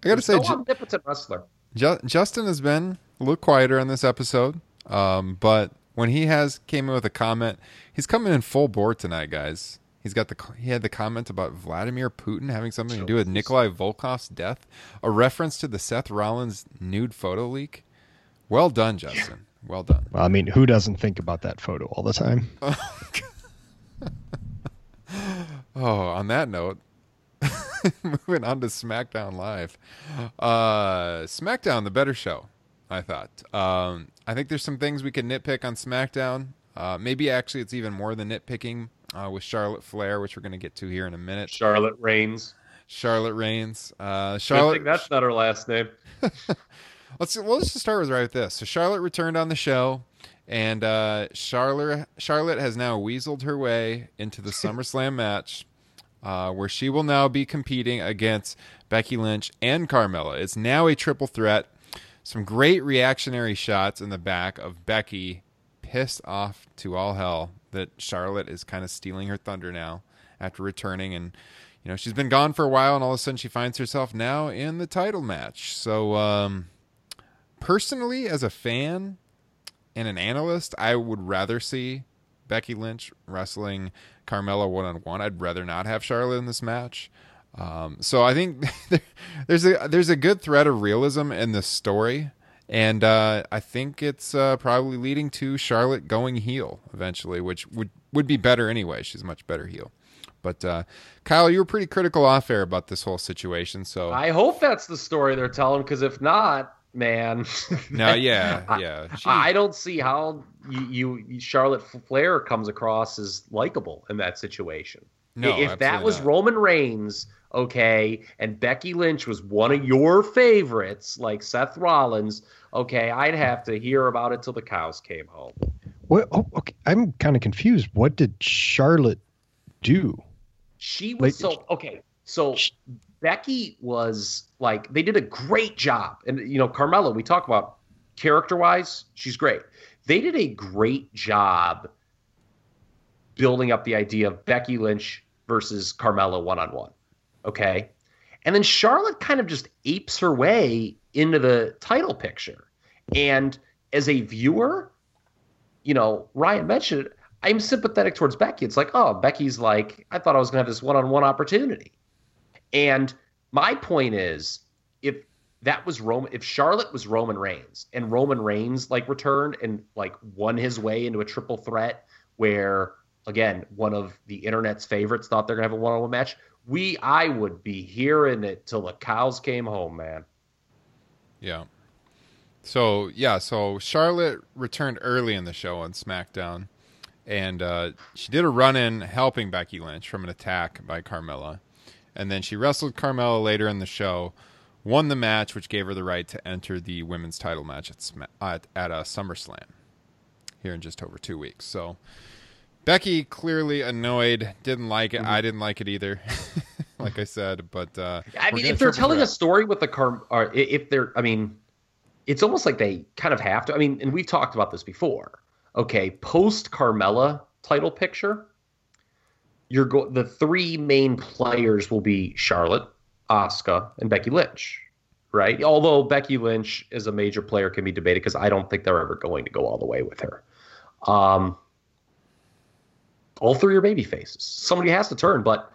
gotta say, no Ju- omnipotent wrestler. Ju- Justin has been a little quieter on this episode, um, but when he has came in with a comment, he's coming in full bore tonight, guys. He's got the he had the comment about Vladimir Putin having something to do with Nikolai Volkov's death, a reference to the Seth Rollins nude photo leak. Well done, Justin. Well done. Well, I mean, who doesn't think about that photo all the time? *laughs* Oh, on that note, *laughs* moving on to SmackDown Live. Uh, SmackDown, the better show, I thought. Um, I think there's some things we can nitpick on SmackDown. Uh, maybe actually it's even more than nitpicking uh, with Charlotte Flair, which we're going to get to here in a minute. Charlotte Reigns. Charlotte Reigns. Uh, I Charlotte. think that's not her last name. *laughs* Let's well, let's just start with right with this. So Charlotte returned on the show, and uh, Charlotte Charlotte has now weaseled her way into the *laughs* SummerSlam match, uh, where she will now be competing against Becky Lynch and Carmella. It's now a triple threat. Some great reactionary shots in the back of Becky, pissed off to all hell that Charlotte is kind of stealing her thunder now after returning and. You know, she's been gone for a while, and all of a sudden she finds herself now in the title match. So, um, personally, as a fan and an analyst, I would rather see Becky Lynch wrestling Carmella one on one. I'd rather not have Charlotte in this match. Um, so I think *laughs* there's a there's a good thread of realism in this story, and uh, I think it's uh, probably leading to Charlotte going heel eventually, which would would be better anyway. She's a much better heel. But uh, Kyle, you were pretty critical off air about this whole situation. So I hope that's the story they're telling, because if not, man. *laughs* no, yeah, *laughs* I- yeah. She- I don't see how you, you Charlotte Flair comes across as likable in that situation. No, if that was not. Roman Reigns, okay, and Becky Lynch was one of your favorites, like Seth Rollins, okay, I'd have to hear about it till the cows came home. What? Oh, okay. I'm kind of confused. What did Charlotte do? She was Like- so okay. So Becky was like they did a great job, and you know Carmella. We talk about character wise, she's great. They did a great job building up the idea of Becky Lynch versus Carmella one on one. Okay, and then Charlotte kind of just apes her way into the title picture, and as a viewer, you know Ryan mentioned it. I'm sympathetic towards Becky. It's like, oh, Becky's like, I thought I was going to have this one on one opportunity. And my point is, if that was Roman, if Charlotte was Roman Reigns and Roman Reigns like returned and like won his way into a triple threat where, again, one of the internet's favorites thought they're going to have a one on one match, we, I would be hearing it till the cows came home, man. Yeah. So yeah, so Charlotte returned early in the show on SmackDown, and uh, she did a run in helping Becky Lynch from an attack by Carmella, and then she wrestled Carmella later in the show, won the match, which gave her the right to enter the women's title match at Sma- at, at uh, SummerSlam here in just over two weeks. So Becky clearly annoyed, didn't like it. I didn't like it either, *laughs* like I said. But uh, I mean, if they're triple telling a story with the car, or if they're, I mean, it's almost like they kind of have to. I mean, and we've talked about this before. Okay, post Carmella title picture, you're go- the three main players will be Charlotte, Asuka, and Becky Lynch, right? Although Becky Lynch is a major player can be debated because I don't think they're ever going to go all the way with her. Um, all three are baby faces. Somebody has to turn, but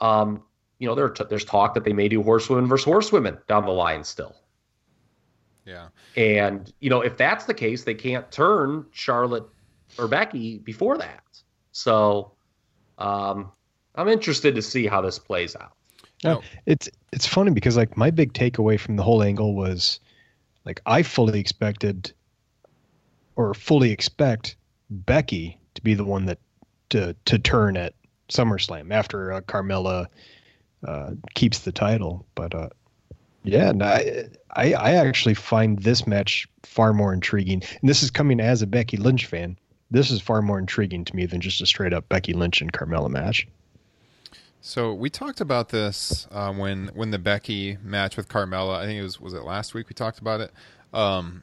um, you know, there, there's talk that they may do horsewomen versus horsewomen down the line still. yeah. And you know, if that's the case, they can't turn Charlotte or Becky before that. So, um, I'm interested to see how this plays out. Yeah, No. it's it's funny because like my big takeaway from the whole angle was like I fully expected or fully expect Becky to be the one that to to turn at SummerSlam after uh, Carmella uh, keeps the title, but uh, yeah, I, I I actually find this match far more intriguing. And this is coming as a Becky Lynch fan. This is far more intriguing to me than just a straight up Becky Lynch and Carmella match. So we talked about this uh, when when the Becky match with Carmella. I think it was was it last week we talked about it. Um,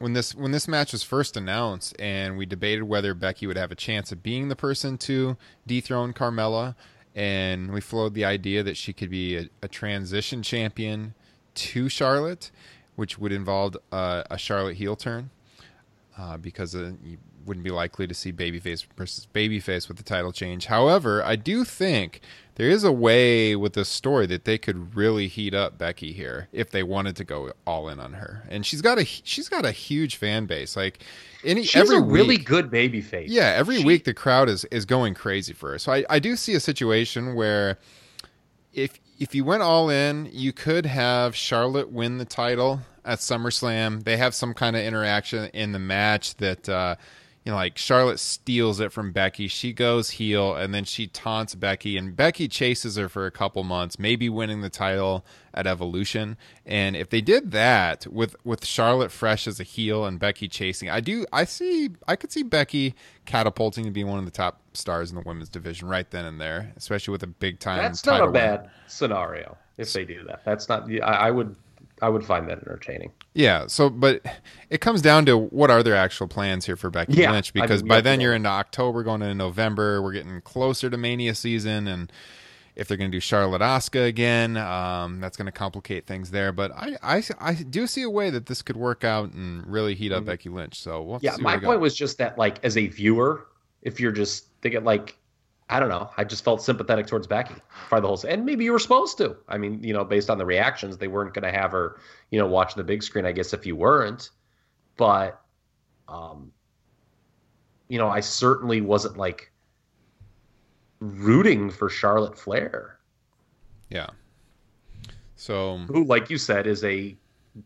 when this when this match was first announced, and we debated whether Becky would have a chance of being the person to dethrone Carmella, and we floated the idea that she could be a, a transition champion to Charlotte, which would involve uh, a Charlotte heel turn uh, because uh, you wouldn't be likely to see babyface versus babyface with the title change. However, I do think there is a way with this story that they could really heat up Becky here if they wanted to go all in on her. And she's got a she's got a huge fan base. Like any She's every a really good baby face. yeah, every She- week the crowd is is going crazy for her. So I, I do see a situation where if if you went all in, you could have Charlotte win the title at SummerSlam. They have some kind of interaction in the match that uh you know, like Charlotte steals it from Becky. She goes heel and then she taunts Becky and Becky chases her for a couple months, maybe winning the title at Evolution. And if they did that with with Charlotte fresh as a heel and Becky chasing, I do I see I could see Becky catapulting to be one of the top stars in the women's division right then and there, especially with a big time That's not a win. bad scenario if they do that. That's not. I, I would. I would find that entertaining. Yeah. So, but it comes down to what are their actual plans here for Becky Yeah, Lynch? I mean, Because by then you're into October, going into November. We're getting closer to Mania season, and if they're going to do Charlotte Asuka again, um, that's going to complicate things there. But I, I, I do see a way that this could work out and really heat up Becky Lynch. So we'll Mm-hmm. Yeah, my point was just that, like, as a viewer, if you're just thinking, like, I don't know, I just felt sympathetic towards Becky for the whole, thing. and maybe you were supposed to. I mean, you know, based on the reactions, they weren't going to have her, you know, watching the big screen. I guess if you weren't, but, um, you know, I certainly wasn't like rooting for Charlotte Flair, Yeah. So who, like you said, is a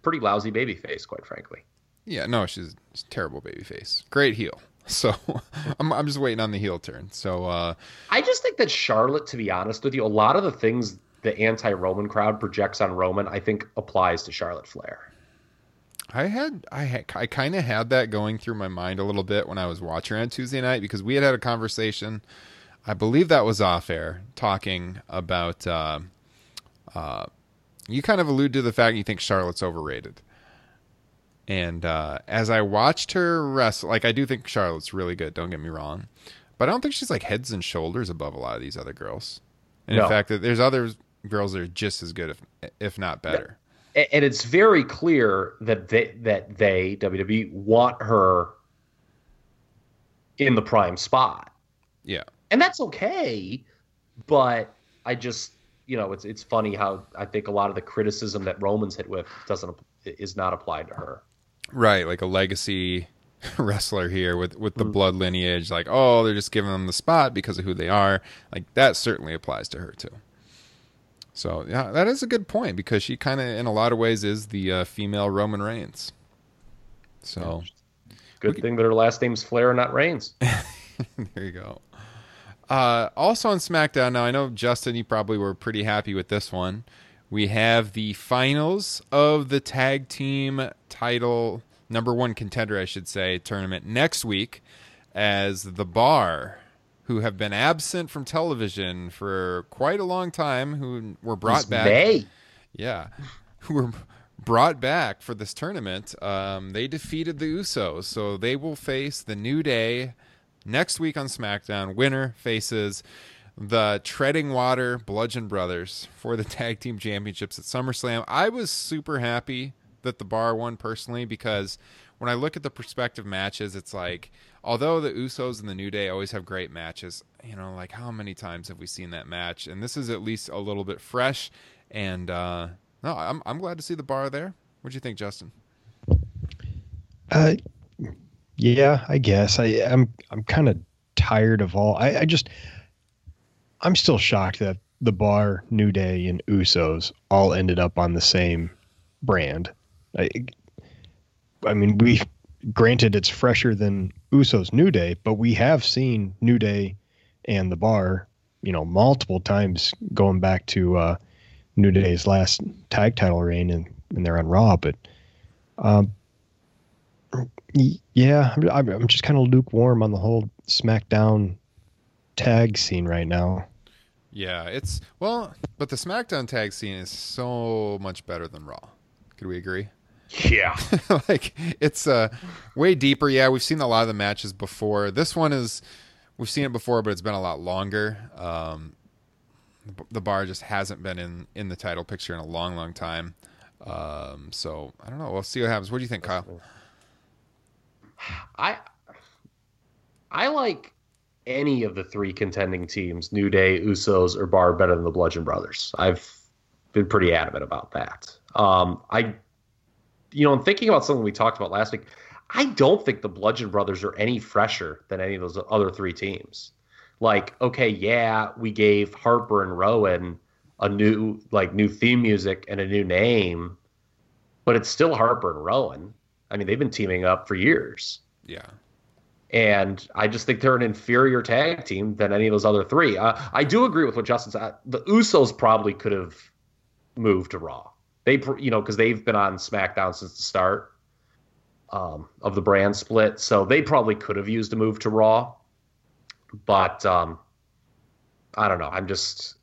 pretty lousy babyface, quite frankly. yeah, no, she's, she's a terrible baby face. Great heel. So *laughs* I'm, I'm just waiting on the heel turn. So uh, I just think that Charlotte, to be honest with you, a lot of the things the anti-Roman crowd projects on Roman, I think applies to Charlotte Flair. I had I had, I kind of had that going through my mind a little bit when I was watching on Tuesday night because we had had a conversation. I believe that was off air talking about. Uh, uh, you kind of allude to the fact you think Charlotte's overrated, and uh, as I watched her wrestle, like I do think Charlotte's really good. Don't get me wrong, but I don't think she's like heads and shoulders above a lot of these other girls. And No. in fact, that there's other girls that are just as good, if if not better. And it's very clear that they that they WWE want her in the prime spot. Yeah. And that's okay, but I just you know, it's it's funny how I think a lot of the criticism that Roman's hit with doesn't is not applied to her. Right, like a legacy *laughs* wrestler here with with the blood lineage. Like, oh, they're just giving them the spot because of who they are. Like that certainly applies to her too. So yeah, that is a good point because she kind of, in a lot of ways, is the uh, female Roman Reigns. So Good thing that her last name's Flair and not Reigns. *laughs* there you go. Uh, also on SmackDown now, I know Justin, you probably were pretty happy with this one. We have the finals of the tag team title number one contender, I should say, tournament next week, as the Bar, who have been absent from television for quite a long time, who were brought It's back. May. Yeah, *laughs* who were brought back for this tournament. Um, they defeated the Usos, so they will face the New Day next week on SmackDown. Winner faces the Treading Water Bludgeon Brothers for the *laughs* tag team championships at SummerSlam. I was super happy that the bar won personally because when I look at the prospective matches, it's like although the Usos and the New Day always have great matches, you know, like how many times have we seen that match? And this is at least a little bit fresh. And uh, no, I'm I'm glad to see the bar there. What do you think, Justin? Uh, yeah, I guess I, I'm. I'm kind of tired of all. I, I just, I'm still shocked that the Bar, New Day, and Usos all ended up on the same brand. I, I mean, we granted it's fresher than Usos New Day, but we have seen New Day and the Bar, you know, multiple times going back to uh, New Day's last tag title reign, and, and they're on Raw. But um, yeah, I'm, I'm just kind of lukewarm on the whole SmackDown tag scene right now. Yeah, it's well, but the SmackDown tag scene is so much better than Raw. Could we agree? Yeah. *laughs* like it's uh way deeper. Yeah, we've seen a lot of the matches before. This one is we've seen it before, but it's been a lot longer. Um, the- bar just hasn't been in in the title picture in a long, long time. Um, so I don't know. We'll see what happens. What do you think, Kyle? I I like any of the three contending teams, New Day, Usos, or Bar, better than the Bludgeon Brothers. I've been pretty adamant about that. Um, I, you know, in thinking about something we talked about last week, I don't think the Bludgeon Brothers are any fresher than any of those other three teams. Like, okay, yeah, we gave Harper and Rowan a new like new theme music and a new name, but it's still Harper and Rowan. I mean, they've been teaming up for years. Yeah. And I just think they're an inferior tag team than any of those other three. Uh, I do agree with what Justin said. The Usos probably could have moved to Raw. They, you know, because they've been on SmackDown since the start um, of the brand split, so they probably could have used a move to Raw. But um, I don't know. I'm just.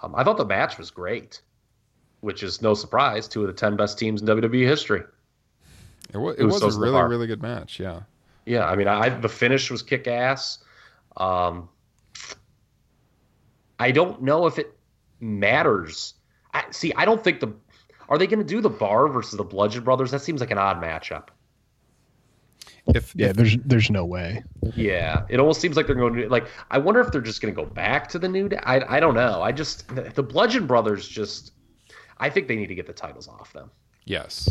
Um, I thought the match was great, which is no surprise. Two of the ten best teams in WWE history. It, wa- it was Usos a really, bar. really good match. Yeah. Yeah, I mean, I the finish was kick ass. Um, I don't know if it matters. I, see, I don't think the are they going to do the Bar versus the Bludgeon Brothers? That seems like an odd matchup. If, Yeah, if- there's there's no way. Yeah, it almost seems like they're going to like. I wonder if they're just going to go back to the new. Day. I I don't know. I just the, the Bludgeon Brothers just. I think they need to get the titles off them. yes.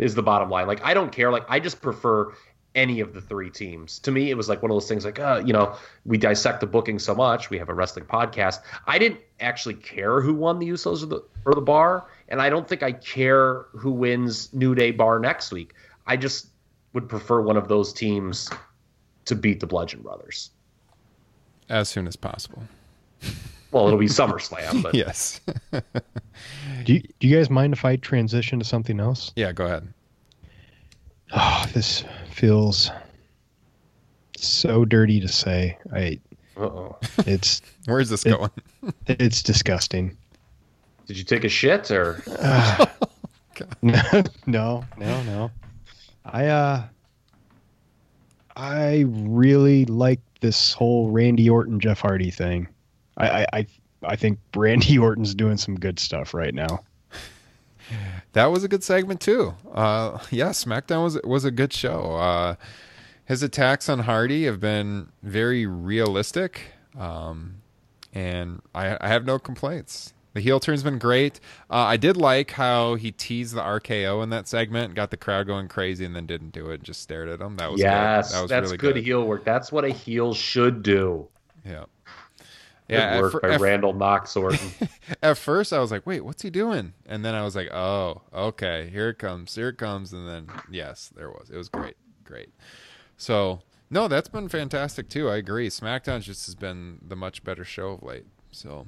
Is the bottom line. Like I don't care. Like I just prefer any of the three teams. To me, it was like one of those things. Like uh, you know, we dissect the booking so much. We have a wrestling podcast. I didn't actually care who won the Usos or the or the Bar, and I don't think I care who wins New Day Bar next week. I just would prefer one of those teams to beat the Bludgeon Brothers. As soon as possible. Well, it'll be *laughs* SummerSlam, but Yes. *laughs* Do you, do you guys mind if I transition to something else? yeah, go ahead. Oh, this feels so dirty to say. I uh-oh. it's *laughs* Where's this It- going? *laughs* it's disgusting. did you take a shit or? *sighs* no, no, no, no. I uh I really like this whole Randy Orton Jeff Hardy thing. I I I, I think Randy *laughs* Orton's doing some good stuff right now. That was a good segment too. Uh, yeah, SmackDown was was a good show. Uh, his attacks on Hardy have been very realistic, um, and I, I have no complaints. The heel turn's been great. Uh, I did like how he teased the RKO in that segment, got the crowd going crazy, and then didn't do it. and Just stared at him. That was yes, Good. That was that's really good, good. heel work. That's what a heel should do. Yeah. Good Yeah. At, work by at- Randall Knox Orton. *laughs* at first, I was like, "Wait, what's he doing?" And then I was like, "Oh, okay, here it comes, here it comes." And then, yes, there was. It was great, great. So, no, that's been fantastic too. I agree. SmackDown just has been the much better show of late. So,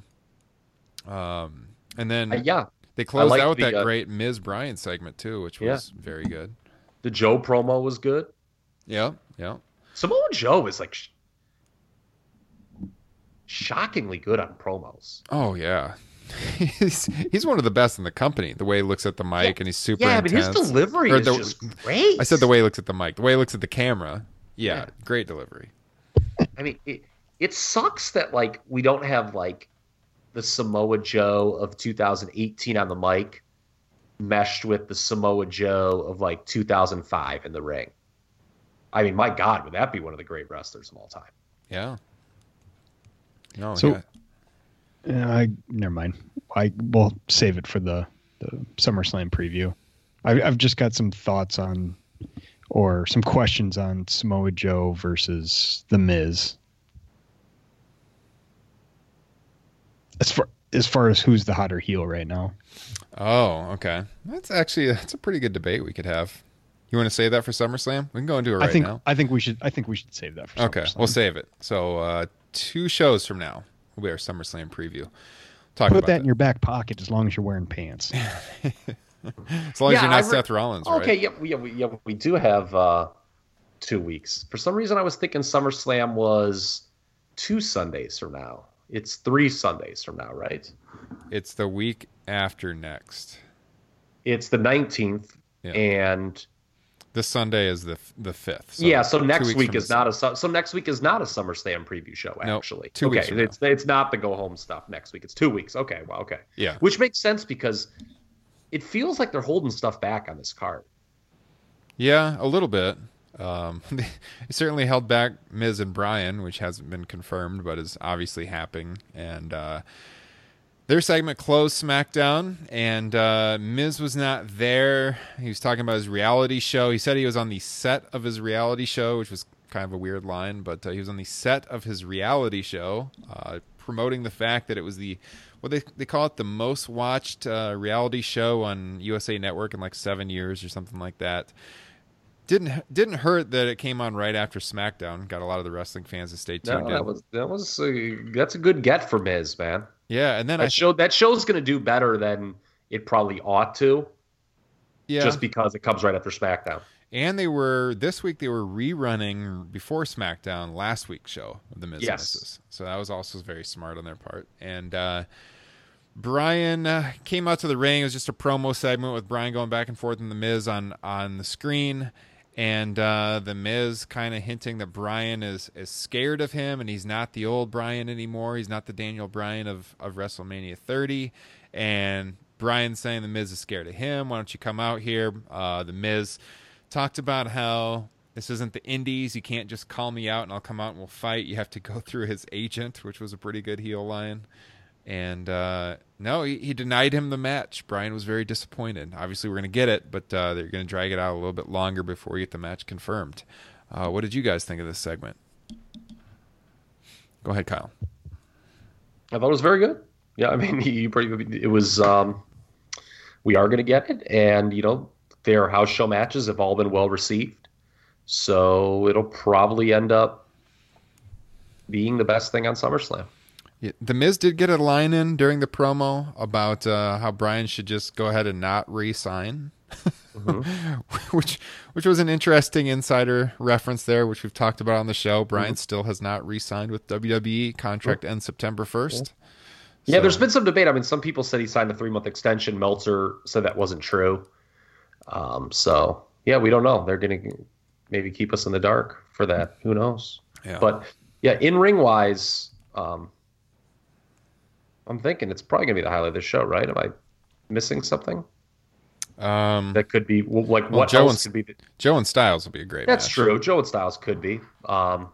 um, and then Uh, yeah, they closed out with the, that uh, great Miz Bryan segment too, which Yeah. was very good. the Joe promo was good. Yeah, yeah. Samoa Joe is like shockingly good on promos. Oh yeah. *laughs* he's he's one of the best in the company. The way he looks at the mic and he's super yeah, but his delivery is just great. I said the way he looks at the mic, the way he looks at the camera. Yeah, Yeah. great delivery. I mean, it, it sucks that like we don't have like the Samoa Joe of 2018 on the mic meshed with the Samoa Joe of like 2005 in the ring. I mean, my God, would that be one of the great wrestlers of all time? Yeah. No, So- yeah. I never mind. I will save it for the the SummerSlam preview. I've, I've just got some thoughts on, or some questions on Samoa Joe versus The Miz. as far as far as who's the hotter heel right now. Oh, okay. That's actually that's a pretty good debate we could have. You want to save that for SummerSlam? We can go into it right I think now. I think we should I think we should save that for Okay, SummerSlam. we'll save it. So uh, two shows from now will be our SummerSlam preview. Talk Put about that in your back pocket as long as you're wearing pants. *laughs* as long as you're not re- Seth Rollins, right? Okay, yeah, we, yeah, we, yeah, we do have uh, two weeks. For some reason, I was thinking SummerSlam was two Sundays from now. It's three Sundays from now, right? It's the week after next. It's the 19th, Yeah. and This Sunday is the the fifth. yeah, so next week is not a Su- so next week is not a summer SummerSlam preview show. Nope, Actually, two okay, weeks from now. it's it's not the go home stuff next week. It's two weeks. Okay, well, okay, Yeah. which makes sense because it feels like they're holding stuff back on this card. Yeah, a little bit. Um, *laughs* they certainly held back Miz and Bryan, which hasn't been confirmed, but is obviously happening. And uh, their segment closed SmackDown, and uh, Miz was not there. He was talking about his reality show. He said he was on the set of his reality show, which was kind of a weird line, but uh, he was on the set of his reality show, uh, promoting the fact that it was the what they they call it the most watched uh, reality show on USA Network in like seven years or something like that didn't didn't hurt that it came on right after SmackDown. Got a lot of the wrestling fans to stay tuned No, in. that was that was a, that's a good get for Miz, man. Yeah, and then I That show that show's going to do better than it probably ought to, yeah, just because it comes right after SmackDown. and they were this week they were rerunning before SmackDown last week's show of the Miz Yes. Mrs. So that was also very smart on their part. And uh, Bryan uh, came out to the ring. It was just a promo segment with Bryan going back and forth and the Miz on on the screen. And uh, the Miz kind of hinting that Bryan is is scared of him, and he's not the old Bryan anymore. He's not the Daniel Bryan of of WrestleMania 30. And Bryan saying the Miz is scared of him. Why don't you come out here? Uh, the Miz talked about how this isn't the Indies. You can't just call me out and I'll come out and we'll fight. You have to go *laughs* through his agent, which was a pretty good heel line. And uh, no, he, he denied him the match. Bryan was very disappointed. Obviously, we're going to get it, but uh, they're going to drag it out a little bit longer before we get the match confirmed. Uh, what did you guys think of this segment? Go ahead, Kyle. I thought it was very good. Yeah, I mean, *laughs* you pretty. It was. Um, we are going to get it, and you know, their house show matches have all been well received, so it'll probably end up being the best thing on SummerSlam. Yeah, the Miz did get a line in during the promo about uh, how Bryan should just go ahead and not re-sign, *laughs* which which was an interesting insider reference there, which we've talked about on the show. Bryan still has not re-signed with WWE. Contract ends September first. Yeah, there's been some debate. I mean, some people said he signed a three month extension. Meltzer said that wasn't true. Um, so yeah, we don't know. They're going to maybe keep us in the dark for that. Who knows? Yeah. But yeah, in ring wise, um, I'm thinking it's probably going to be the highlight of the show, right? Am I missing something Um, that could be well, like Well, what Joe else and- could be? The, Joe and Styles will be a great. that's match. true. Joe and Styles could be. Um,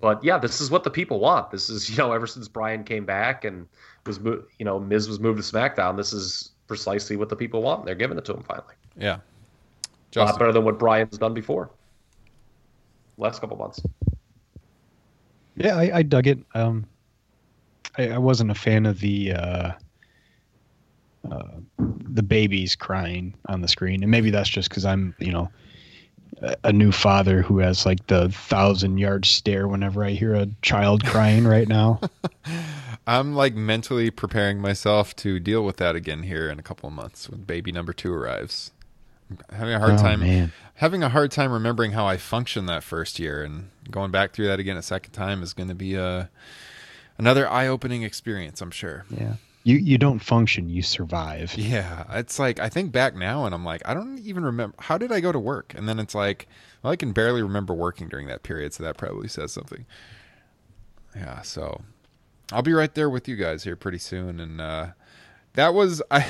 but yeah, this is what the people want. This is *laughs* you know ever since Bryan came back and was mo- you know Miz was moved to SmackDown. This is precisely what the people want. They're giving it to him finally. Yeah. A lot better than what Bryan's done before. Last couple months. Yeah, I, I dug it. Um, I, I wasn't a fan of the uh, uh, the babies crying on the screen, and maybe that's just because I'm, you know, a, new father who has like the thousand yard stare whenever I hear a child crying *laughs* right now. I'm like mentally preparing myself to deal with that again here in a couple of months when baby number two arrives. I'm having a hard Oh, time man. having a hard time remembering how I functioned that first year and going back through that again a second time is going to be a another eye-opening experience, I'm sure. Yeah, you you don't function, you survive. Yeah, it's like I think back now and I'm like I don't even remember how did I go to work? And then it's like well I can barely remember working during that period, so that probably says something. Yeah, so I'll be right there with you guys here pretty soon and uh that was *laughs* I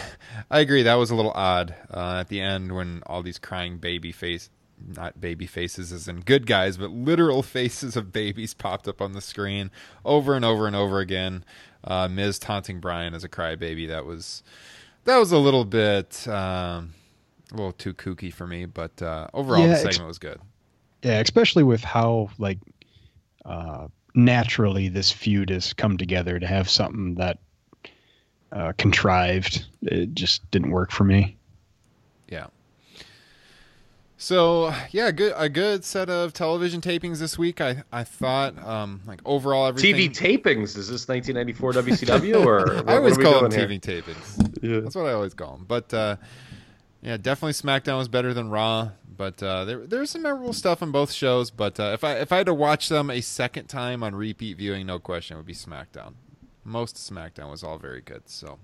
I agree that was a little odd uh, at the end when all these crying baby face not baby faces as in good guys but literal *laughs* faces of babies popped up on the screen over and over and over again. Uh, Miz taunting Bryan as a crybaby that was that was a little bit um, a little too kooky for me, but uh, overall Yeah, the ex- segment was good. Yeah, especially with how like uh, naturally this feud has come together to have something that uh, contrived. It just didn't work for me. Yeah. So yeah, good a good set of television tapings this week. I I thought um like overall everything. TV tapings. Is this 1994 WCW *laughs* or what, I always what are we call them doing TV here? tapings. Yeah. That's what I always call them. But uh, yeah, definitely SmackDown was better than Raw. But uh, there there's some memorable stuff on both shows. But uh, if I if I had to watch them a second time on repeat viewing, no question, it would be SmackDown. Most SmackDown was all very good. So.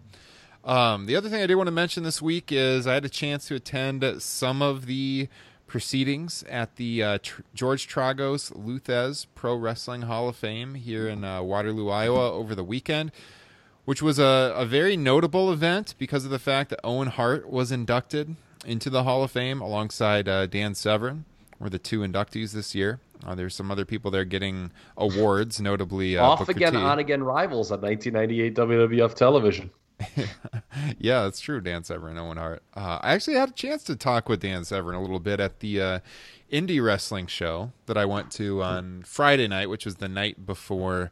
Um, the other thing I did want to mention this week is I had a chance to attend some of the proceedings at the uh, Tr- George Tragos Lou Thesz Pro Wrestling Hall of Fame here in uh, Waterloo, Iowa over the weekend, which was a, a very notable event because of the fact that Owen Hart was inducted into the Hall of Fame alongside uh, Dan Severn, were the two inductees this year. Uh, there's some other people there getting awards, notably uh, Off Booker again, T. on again rivals on 1998 WWF television. *laughs* yeah, that's true. Dan Severn, Owen Hart. Uh, I actually had a chance to talk with Dan Severn a little bit at the uh, indie wrestling show that I went to on Friday night, which was the night before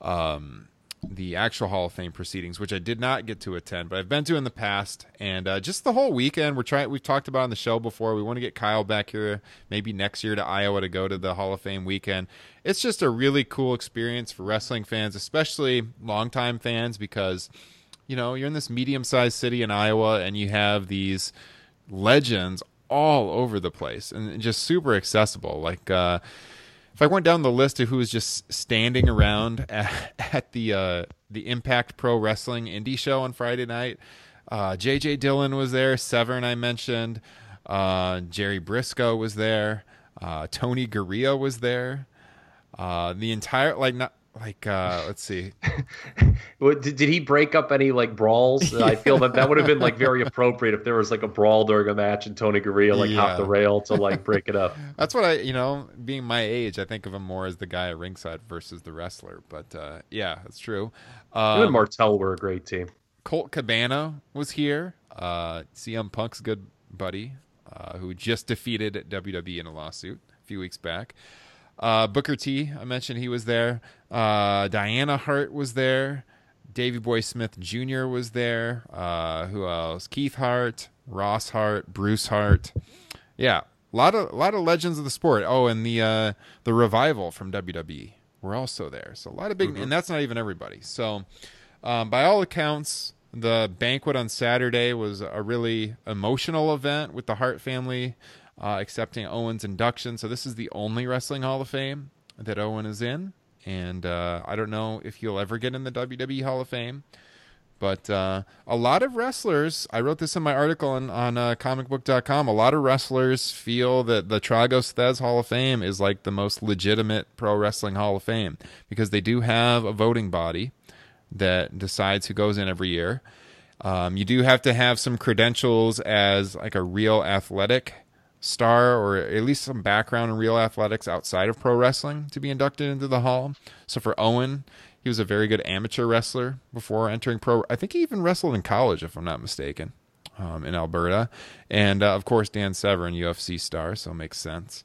um, the actual Hall of Fame proceedings, which I did not get to attend, but I've been to in the past. And uh, just the whole weekend, we're trying. We've talked about on the show before. We want to get Kyle back here, maybe next year to Iowa to go to the Hall of Fame weekend. It's just a really cool experience for wrestling fans, especially longtime fans, because you know, you're in this medium sized city in Iowa and you have these legends all over the place and just super accessible. Like, uh, if I went down the list of who was just standing around *laughs* at, at the uh, the Impact Pro Wrestling Indie Show on Friday night, uh, JJ Dillon was there, Severn I mentioned, uh, Jerry Brisco was there, uh, Tony Garea was there, uh, the entire like not like uh, let's see, *laughs* What- Did, did he break up any like brawls? *laughs* I feel that that would have been like very appropriate if there was like a brawl during a match and Tony Garea like Yeah. hopped the rail to like break it up. *laughs* That's what I, you know, being my age, I think of him more as the guy at ringside versus the wrestler. But uh, yeah, that's true. Him and Um, Martel were a great team. Colt Cabana was here. Uh, CM Punk's good buddy, uh, who just defeated WWE in a lawsuit a few weeks back. Uh, Booker T, I mentioned he was there. Uh, Diana Hart was there. Davy Boy Smith Jr. was there. Uh, who else? Keith Hart, Ross Hart, Bruce Hart. Yeah, a lot of a lot of legends of the sport. Oh, and the uh, the revival from WWE were also there. So a lot of big, and that's not even everybody. So um, by all accounts, the banquet on Saturday was a really emotional event with the Hart family uh, accepting Owen's induction. So this is the only Wrestling Hall of Fame that Owen is in, and uh, I don't know if he'll ever get in the WWE Hall of Fame. But uh, a lot of wrestlers, I wrote this in my article on, on uh, comicbook.com. A lot of wrestlers feel that the Tragos Thesz Hall of Fame is like the most legitimate pro wrestling Hall of Fame because they do have a voting body that decides who goes in every year. Um, you do have to have some credentials as like a real athletic star or at least some background in real athletics outside of pro wrestling to be inducted into the hall. So for Owen, he was a very good amateur wrestler before entering pro. I think he even wrestled in college, if I'm not mistaken, um, in Alberta. And uh, of course, Dan Severn, UFC star, so it makes sense.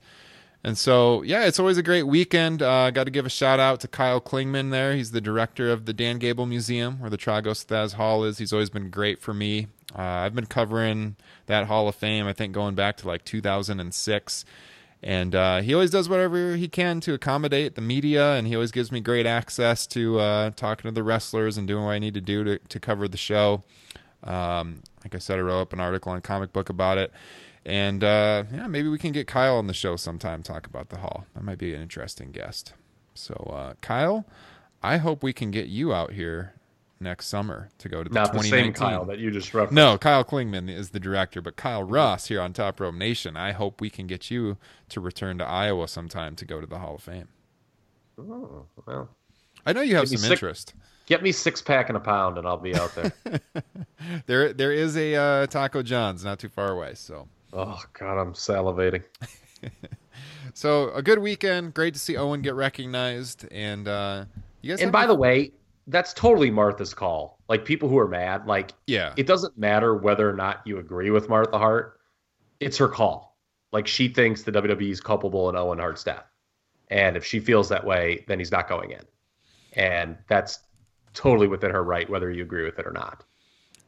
And so, yeah, it's always a great weekend. Uh, Got to give a shout out to Kyle Klingman there. He's the director of the Dan Gable Museum, where the Tragos Thesz Hall is. He's always been great for me. Uh, I've been covering that Hall of Fame, I think, going back to like 2006. And uh, he always does whatever he can to accommodate the media, and he always gives me great access to uh, talking to the wrestlers and doing what I need to do to, to cover the show. Um, like I said, I wrote up an article on Comic Book about it. And uh, yeah, maybe we can get Kyle on the show sometime talk about the hall. That might be an interesting guest. So, uh, Kyle, I hope we can get you out here next summer to go to the Not the 2019. same Kyle that you just referenced. No, Kyle Klingman is the director, but Kyle Russ here on Top Rope Nation. I hope we can get you to return to Iowa sometime to go to the Hall of Fame. Oh, well, I know you have some six- interest. get me six pack and a pound, and I'll be out there. *laughs* There, there is a uh, Taco John's not too far away. So, oh God, I'm salivating. *laughs* so a good weekend. Great to see Owen get recognized. And uh, you guys. And by the way, that's totally Martha's call. Like people who are mad, like yeah, it doesn't matter whether or not you agree with Martha Hart. It's her call. Like she thinks the WWE is culpable in Owen Hart's death. And if she feels that way, then he's not going in. And that's totally within her right, whether you agree with it or not.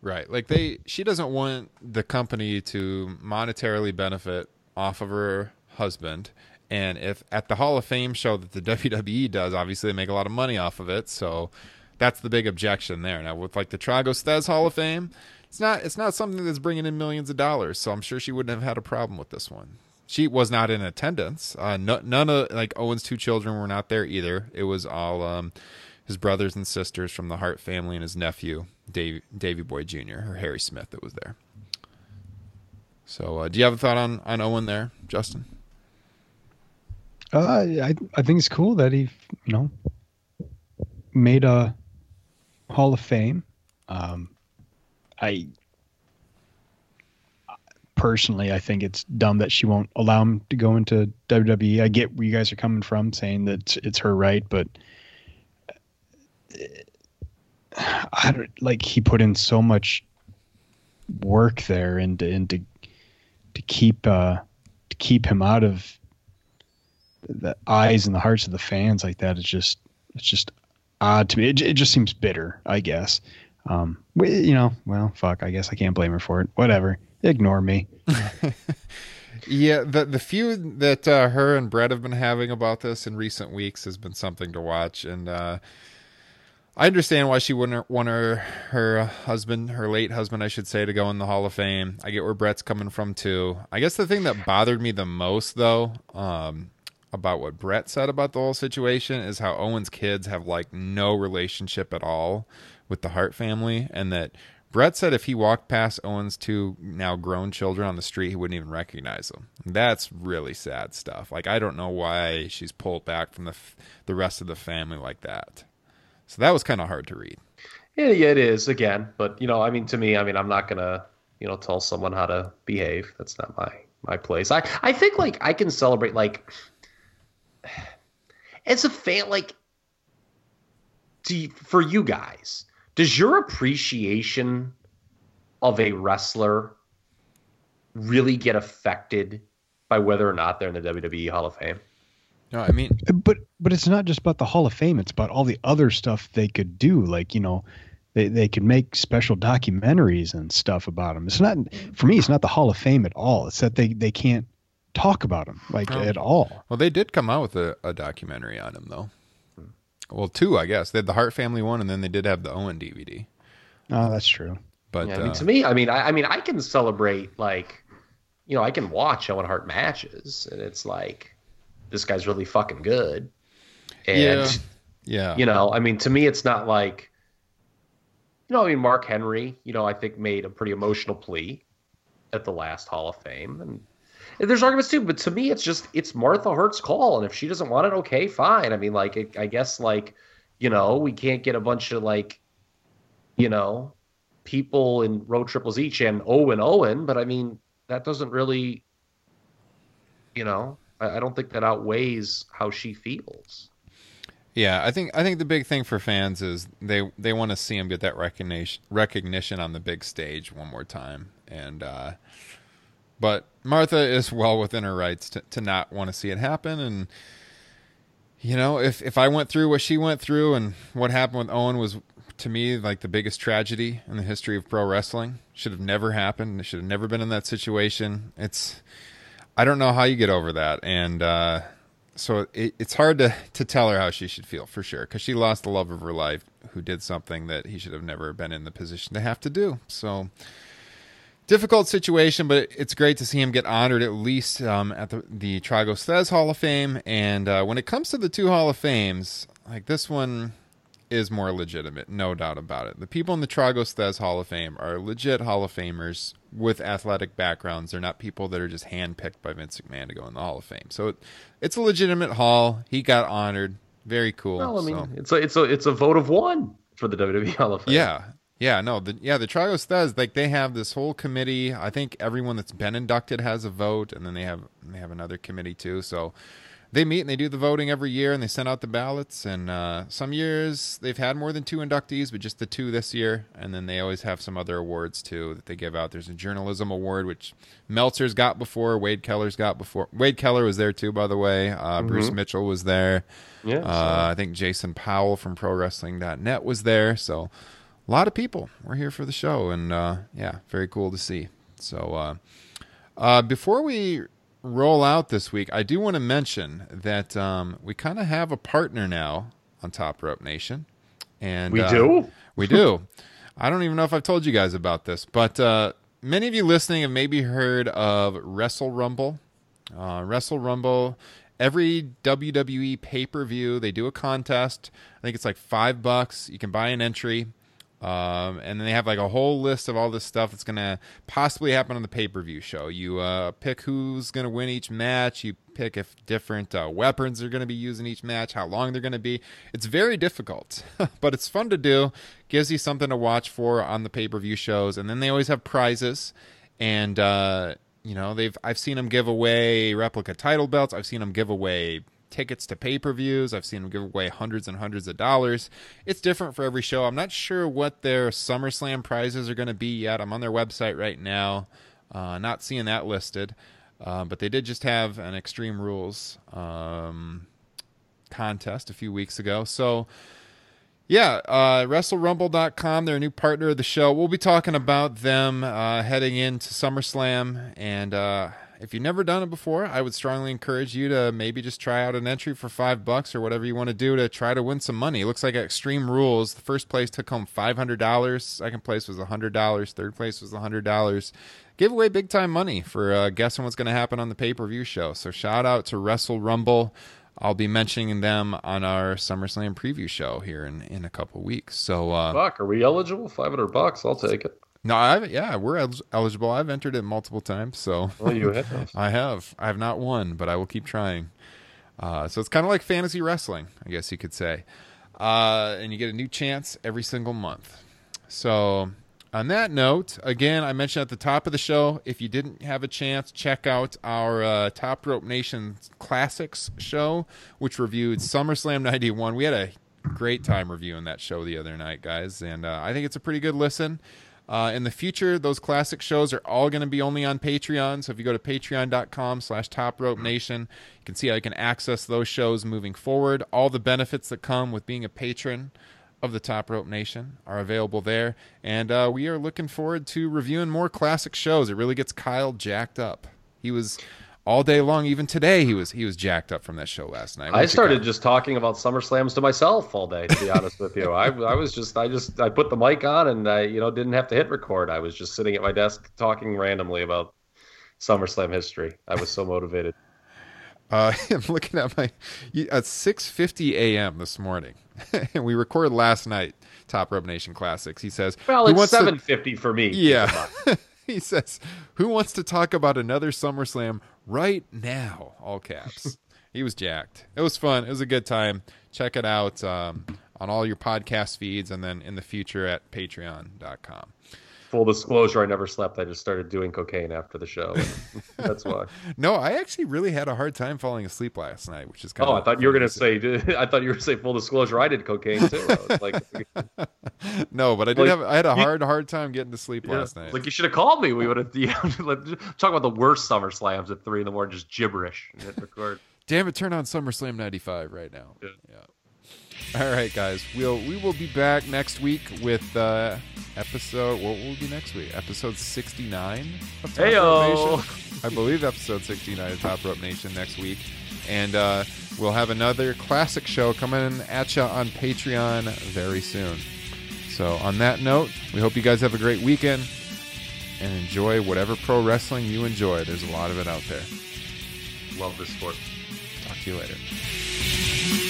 Right. Like they she doesn't want the company to monetarily benefit off of her husband. And if at the Hall of Fame show that the *laughs* WWE does, obviously they make a lot of money off of it. So that's the big objection there. Now with like the Tragos Thesz Hall of Fame, it's not it's not something that's bringing in millions of dollars. So I'm sure she wouldn't have had a problem with this one. She was not in attendance. Uh, no, none of like Owen's two children were not there either. It was all um, his brothers and sisters from the Hart family and his nephew, Dave, Davy Boy Jr. or Harry Smith, that was there. So, uh, do you have a thought on on Owen there, Justin? Uh, I I think it's cool that he you know made a Hall of Fame. Um, I personally, I think it's dumb that she won't allow him to go into WWE. I get where you guys are coming from, saying that it's, her right, but I don't like he put in so much work there and and to to keep uh to keep him out of the eyes and the hearts of the fans like that. It's just it's just odd to me. It, it just seems bitter, I guess. Um, you know, well, fuck. I guess I can't blame her for it. Whatever. Ignore me. *laughs* Yeah, the the feud that uh, her and Brett have been having about this in recent weeks has been something to watch, and uh, I understand why she wouldn't want her her husband, her late husband, I should say, to go in the Hall of Fame. I get where Brett's coming from too. I guess the thing that bothered me the most, though, um, about what Brett said about the whole situation is how Owen's kids have like no relationship at all with the Hart family, and that Brett said if he walked past Owen's two now grown children on the street, he wouldn't even recognize them. That's really sad stuff. Like I don't know why she's pulled back from the f- the rest of the family like that. So that was kind of hard to read. Yeah, yeah, it is again. But you know, I mean, to me, I mean, I'm not gonna, you know, tell someone how to behave. That's not my my place. I I think like I can celebrate like as a fan, like do you, for you guys, does your appreciation of a wrestler really get affected by whether or not they're in the WWE Hall of Fame? No, I mean, But but it's not just about the Hall of Fame. It's about all the other stuff they could do. Like you know, they they could make special documentaries and stuff about them. It's not for me. It's not the Hall of Fame at all. It's that they they can't talk about him like Oh. at all. well, they did come out with a, a documentary on him though. Well, two, I guess. They had the Hart family one, and then they did have the Owen DVD. Oh, that's true. But Yeah, I mean, uh, to me, I mean, I, I mean, I can celebrate like, you know, I can watch Owen Hart matches, and it's like, this guy's really fucking good. And yeah, yeah, you know, I mean, to me, it's not like, you know, I mean, Mark Henry, you know, I think made a pretty emotional plea at the last Hall of Fame, and, and there's arguments too. But to me, it's just it's Martha Hart's call, and if she doesn't want it, okay, fine. I mean, like, it, I guess like, you know, we can't get a bunch of like, you know, people in row triples each and Owen Owen, but I mean, that doesn't really, you know, I, I don't think that outweighs how she feels. Yeah, I think I think the big thing for fans is they they want to see him get that recognition recognition on the big stage one more time, and uh, but Martha is well within her rights to, to not want to see it happen, and you know if if I went through what she went through and what happened with Owen was to me like the biggest tragedy in the history of pro wrestling should have never happened. It should have never been in that situation. It's I don't know how you get over that, and. uh so it, it's hard to, to tell her how she should feel for sure because she lost the love of her life who did something that he should have never been in the position to have to do so difficult situation but it's great to see him get honored at least um, at the, the Tragos Thesz Hall of Fame and uh, when it comes to the two Hall of Fames like this one is more legitimate, no doubt about it. The people in the Tragos Thesz Hall of Fame are legit Hall of Famers with athletic backgrounds. They're not people that are just handpicked by Vince McMahon to go in the Hall of Fame. So it, it's a legitimate hall. He got honored. Very cool. Well, I mean, So- it's a it's a it's a vote of one for the WWE Hall of Fame. yeah. Yeah, no, the yeah, the Tragos Thesz like they have this whole committee. I think everyone that's been inducted has a vote, and then they have they have another committee too. So they meet and they do the voting every year and they send out the ballots. And uh, some years they've had more than two inductees, but just the two this year. And then they always have some other awards too that they give out. There's a journalism award which Meltzer's got before, Wade Keller's got before. Wade Keller was there too, by the way. Uh, Bruce Mitchell was there. Yeah, Uh, I think Jason Powell from ProWrestling.net was there. So a lot of people were here for the show, and uh, yeah, very cool to see. So uh, uh, before we roll out this week, I do want to mention that um, we kind of have a partner now on Top Rope Nation, and We uh, do? we do. *laughs* I don't even know if I've told you guys about this, but uh, many of you listening have maybe heard of Wrestle Rumble. Uh, Wrestle Rumble. Every WWE pay per view, they do a contest. I think it's like five bucks. You can buy an entry. Um, and then they have like a whole list of all this stuff that's going to possibly happen on the pay per view show. You uh, pick who's going to win each match. You pick if different uh, weapons are going to be used in each match, how long they're going to be. It's very difficult, *laughs* but it's fun to do. Gives you something to watch for on the pay per view shows. And then they always have prizes. And, uh, you know, they've I've seen them give away replica title belts. I've seen them give away tickets to pay-per-views. I've seen them give away hundreds and hundreds of dollars. It's different for every show. I'm not sure what their SummerSlam prizes are going to be yet. I'm on their website right now, uh, not seeing that listed. Uh, but they did just have an Extreme Rules um, contest a few weeks ago. So, yeah, uh, WrestleRumble.com, they're a new partner of the show. We'll be talking about them uh, heading into SummerSlam. And uh, if you've never done it before, I would strongly encourage you to maybe just try out an entry for five bucks or whatever you want to do to try to win some money. It looks like Extreme Rules, the first place took home five hundred dollars, second place was $100, third place was $100. Give away big time money for uh, guessing what's going to happen on the pay per view show. So shout out to Wrestle Rumble. I'll be mentioning them on our SummerSlam preview show here in, in a couple weeks. So uh, Fuck, are we eligible? Five hundred bucks. I'll take it. No, I yeah, we're el- eligible. I've entered it multiple times, so Well, you have. *laughs* I have. I have not won, but I will keep trying. Uh, so it's kind of like fantasy wrestling, I guess you could say. Uh, and you get a new chance every single month. So, on that note, again, I mentioned at the top of the show, if you didn't have a chance, check out our uh, Top Rope Nation Classics show, which reviewed SummerSlam 91. We had a great time reviewing that show the other night, guys, and uh, I think it's a pretty good listen. Uh, in the future, those classic shows are all going to be only on Patreon. So if you go to patreon.com slash top rope nation, you can see how you can access those shows moving forward. All the benefits that come with being a patron of the Top Rope Nation are available there. And uh, we are looking forward to reviewing more classic shows. It really gets Kyle jacked up. He was all day long, even today, he was he was jacked up from that show last night. I started just talking about SummerSlams to myself all day. To be honest with you, I, I was just I just I put the mic on and I you know didn't have to hit record. I was just sitting at my desk talking randomly about SummerSlam history. I was so motivated. *laughs* Uh, *laughs* I'm looking at my at 6:50 a.m. this morning, and *laughs* we recorded last night. Top Rope Nation Classics. He says, Well, "Who it's wants to- seven fifty for me. Yeah. he says, "Who wants to talk about another SummerSlam right now?" All caps. *laughs* he was jacked. It was fun. It was a good time. Check it out um, on all your podcast feeds, and then in the future at Patreon.com. Full disclosure, I never slept. I just started doing cocaine after the show. *laughs* That's why. No, I actually really had a hard time falling asleep last night, which is kind Oh, of. Oh, I thought you were gonna say. *laughs* I thought you were gonna say full disclosure. I did cocaine too. Like, *laughs* no, but I did Like, have. I had a you- hard, hard time getting to sleep yeah, last night. like you should have called me. We would have you know, talk about the worst SummerSlams at three in the morning, just gibberish. Record. Damn it! Turn on SummerSlam '95 right now. Yeah. yeah. All right, guys. We'll we will be back next week with uh, episode. What will be next week? Episode 69 of Top Rope Nation. I believe episode 69 of Top Rope Nation next week, and uh, we'll have another classic show coming at you on Patreon very soon. So, on that note, we hope you guys have a great weekend and enjoy whatever pro wrestling you enjoy. There's a lot of it out there. Love this sport. Talk to you later.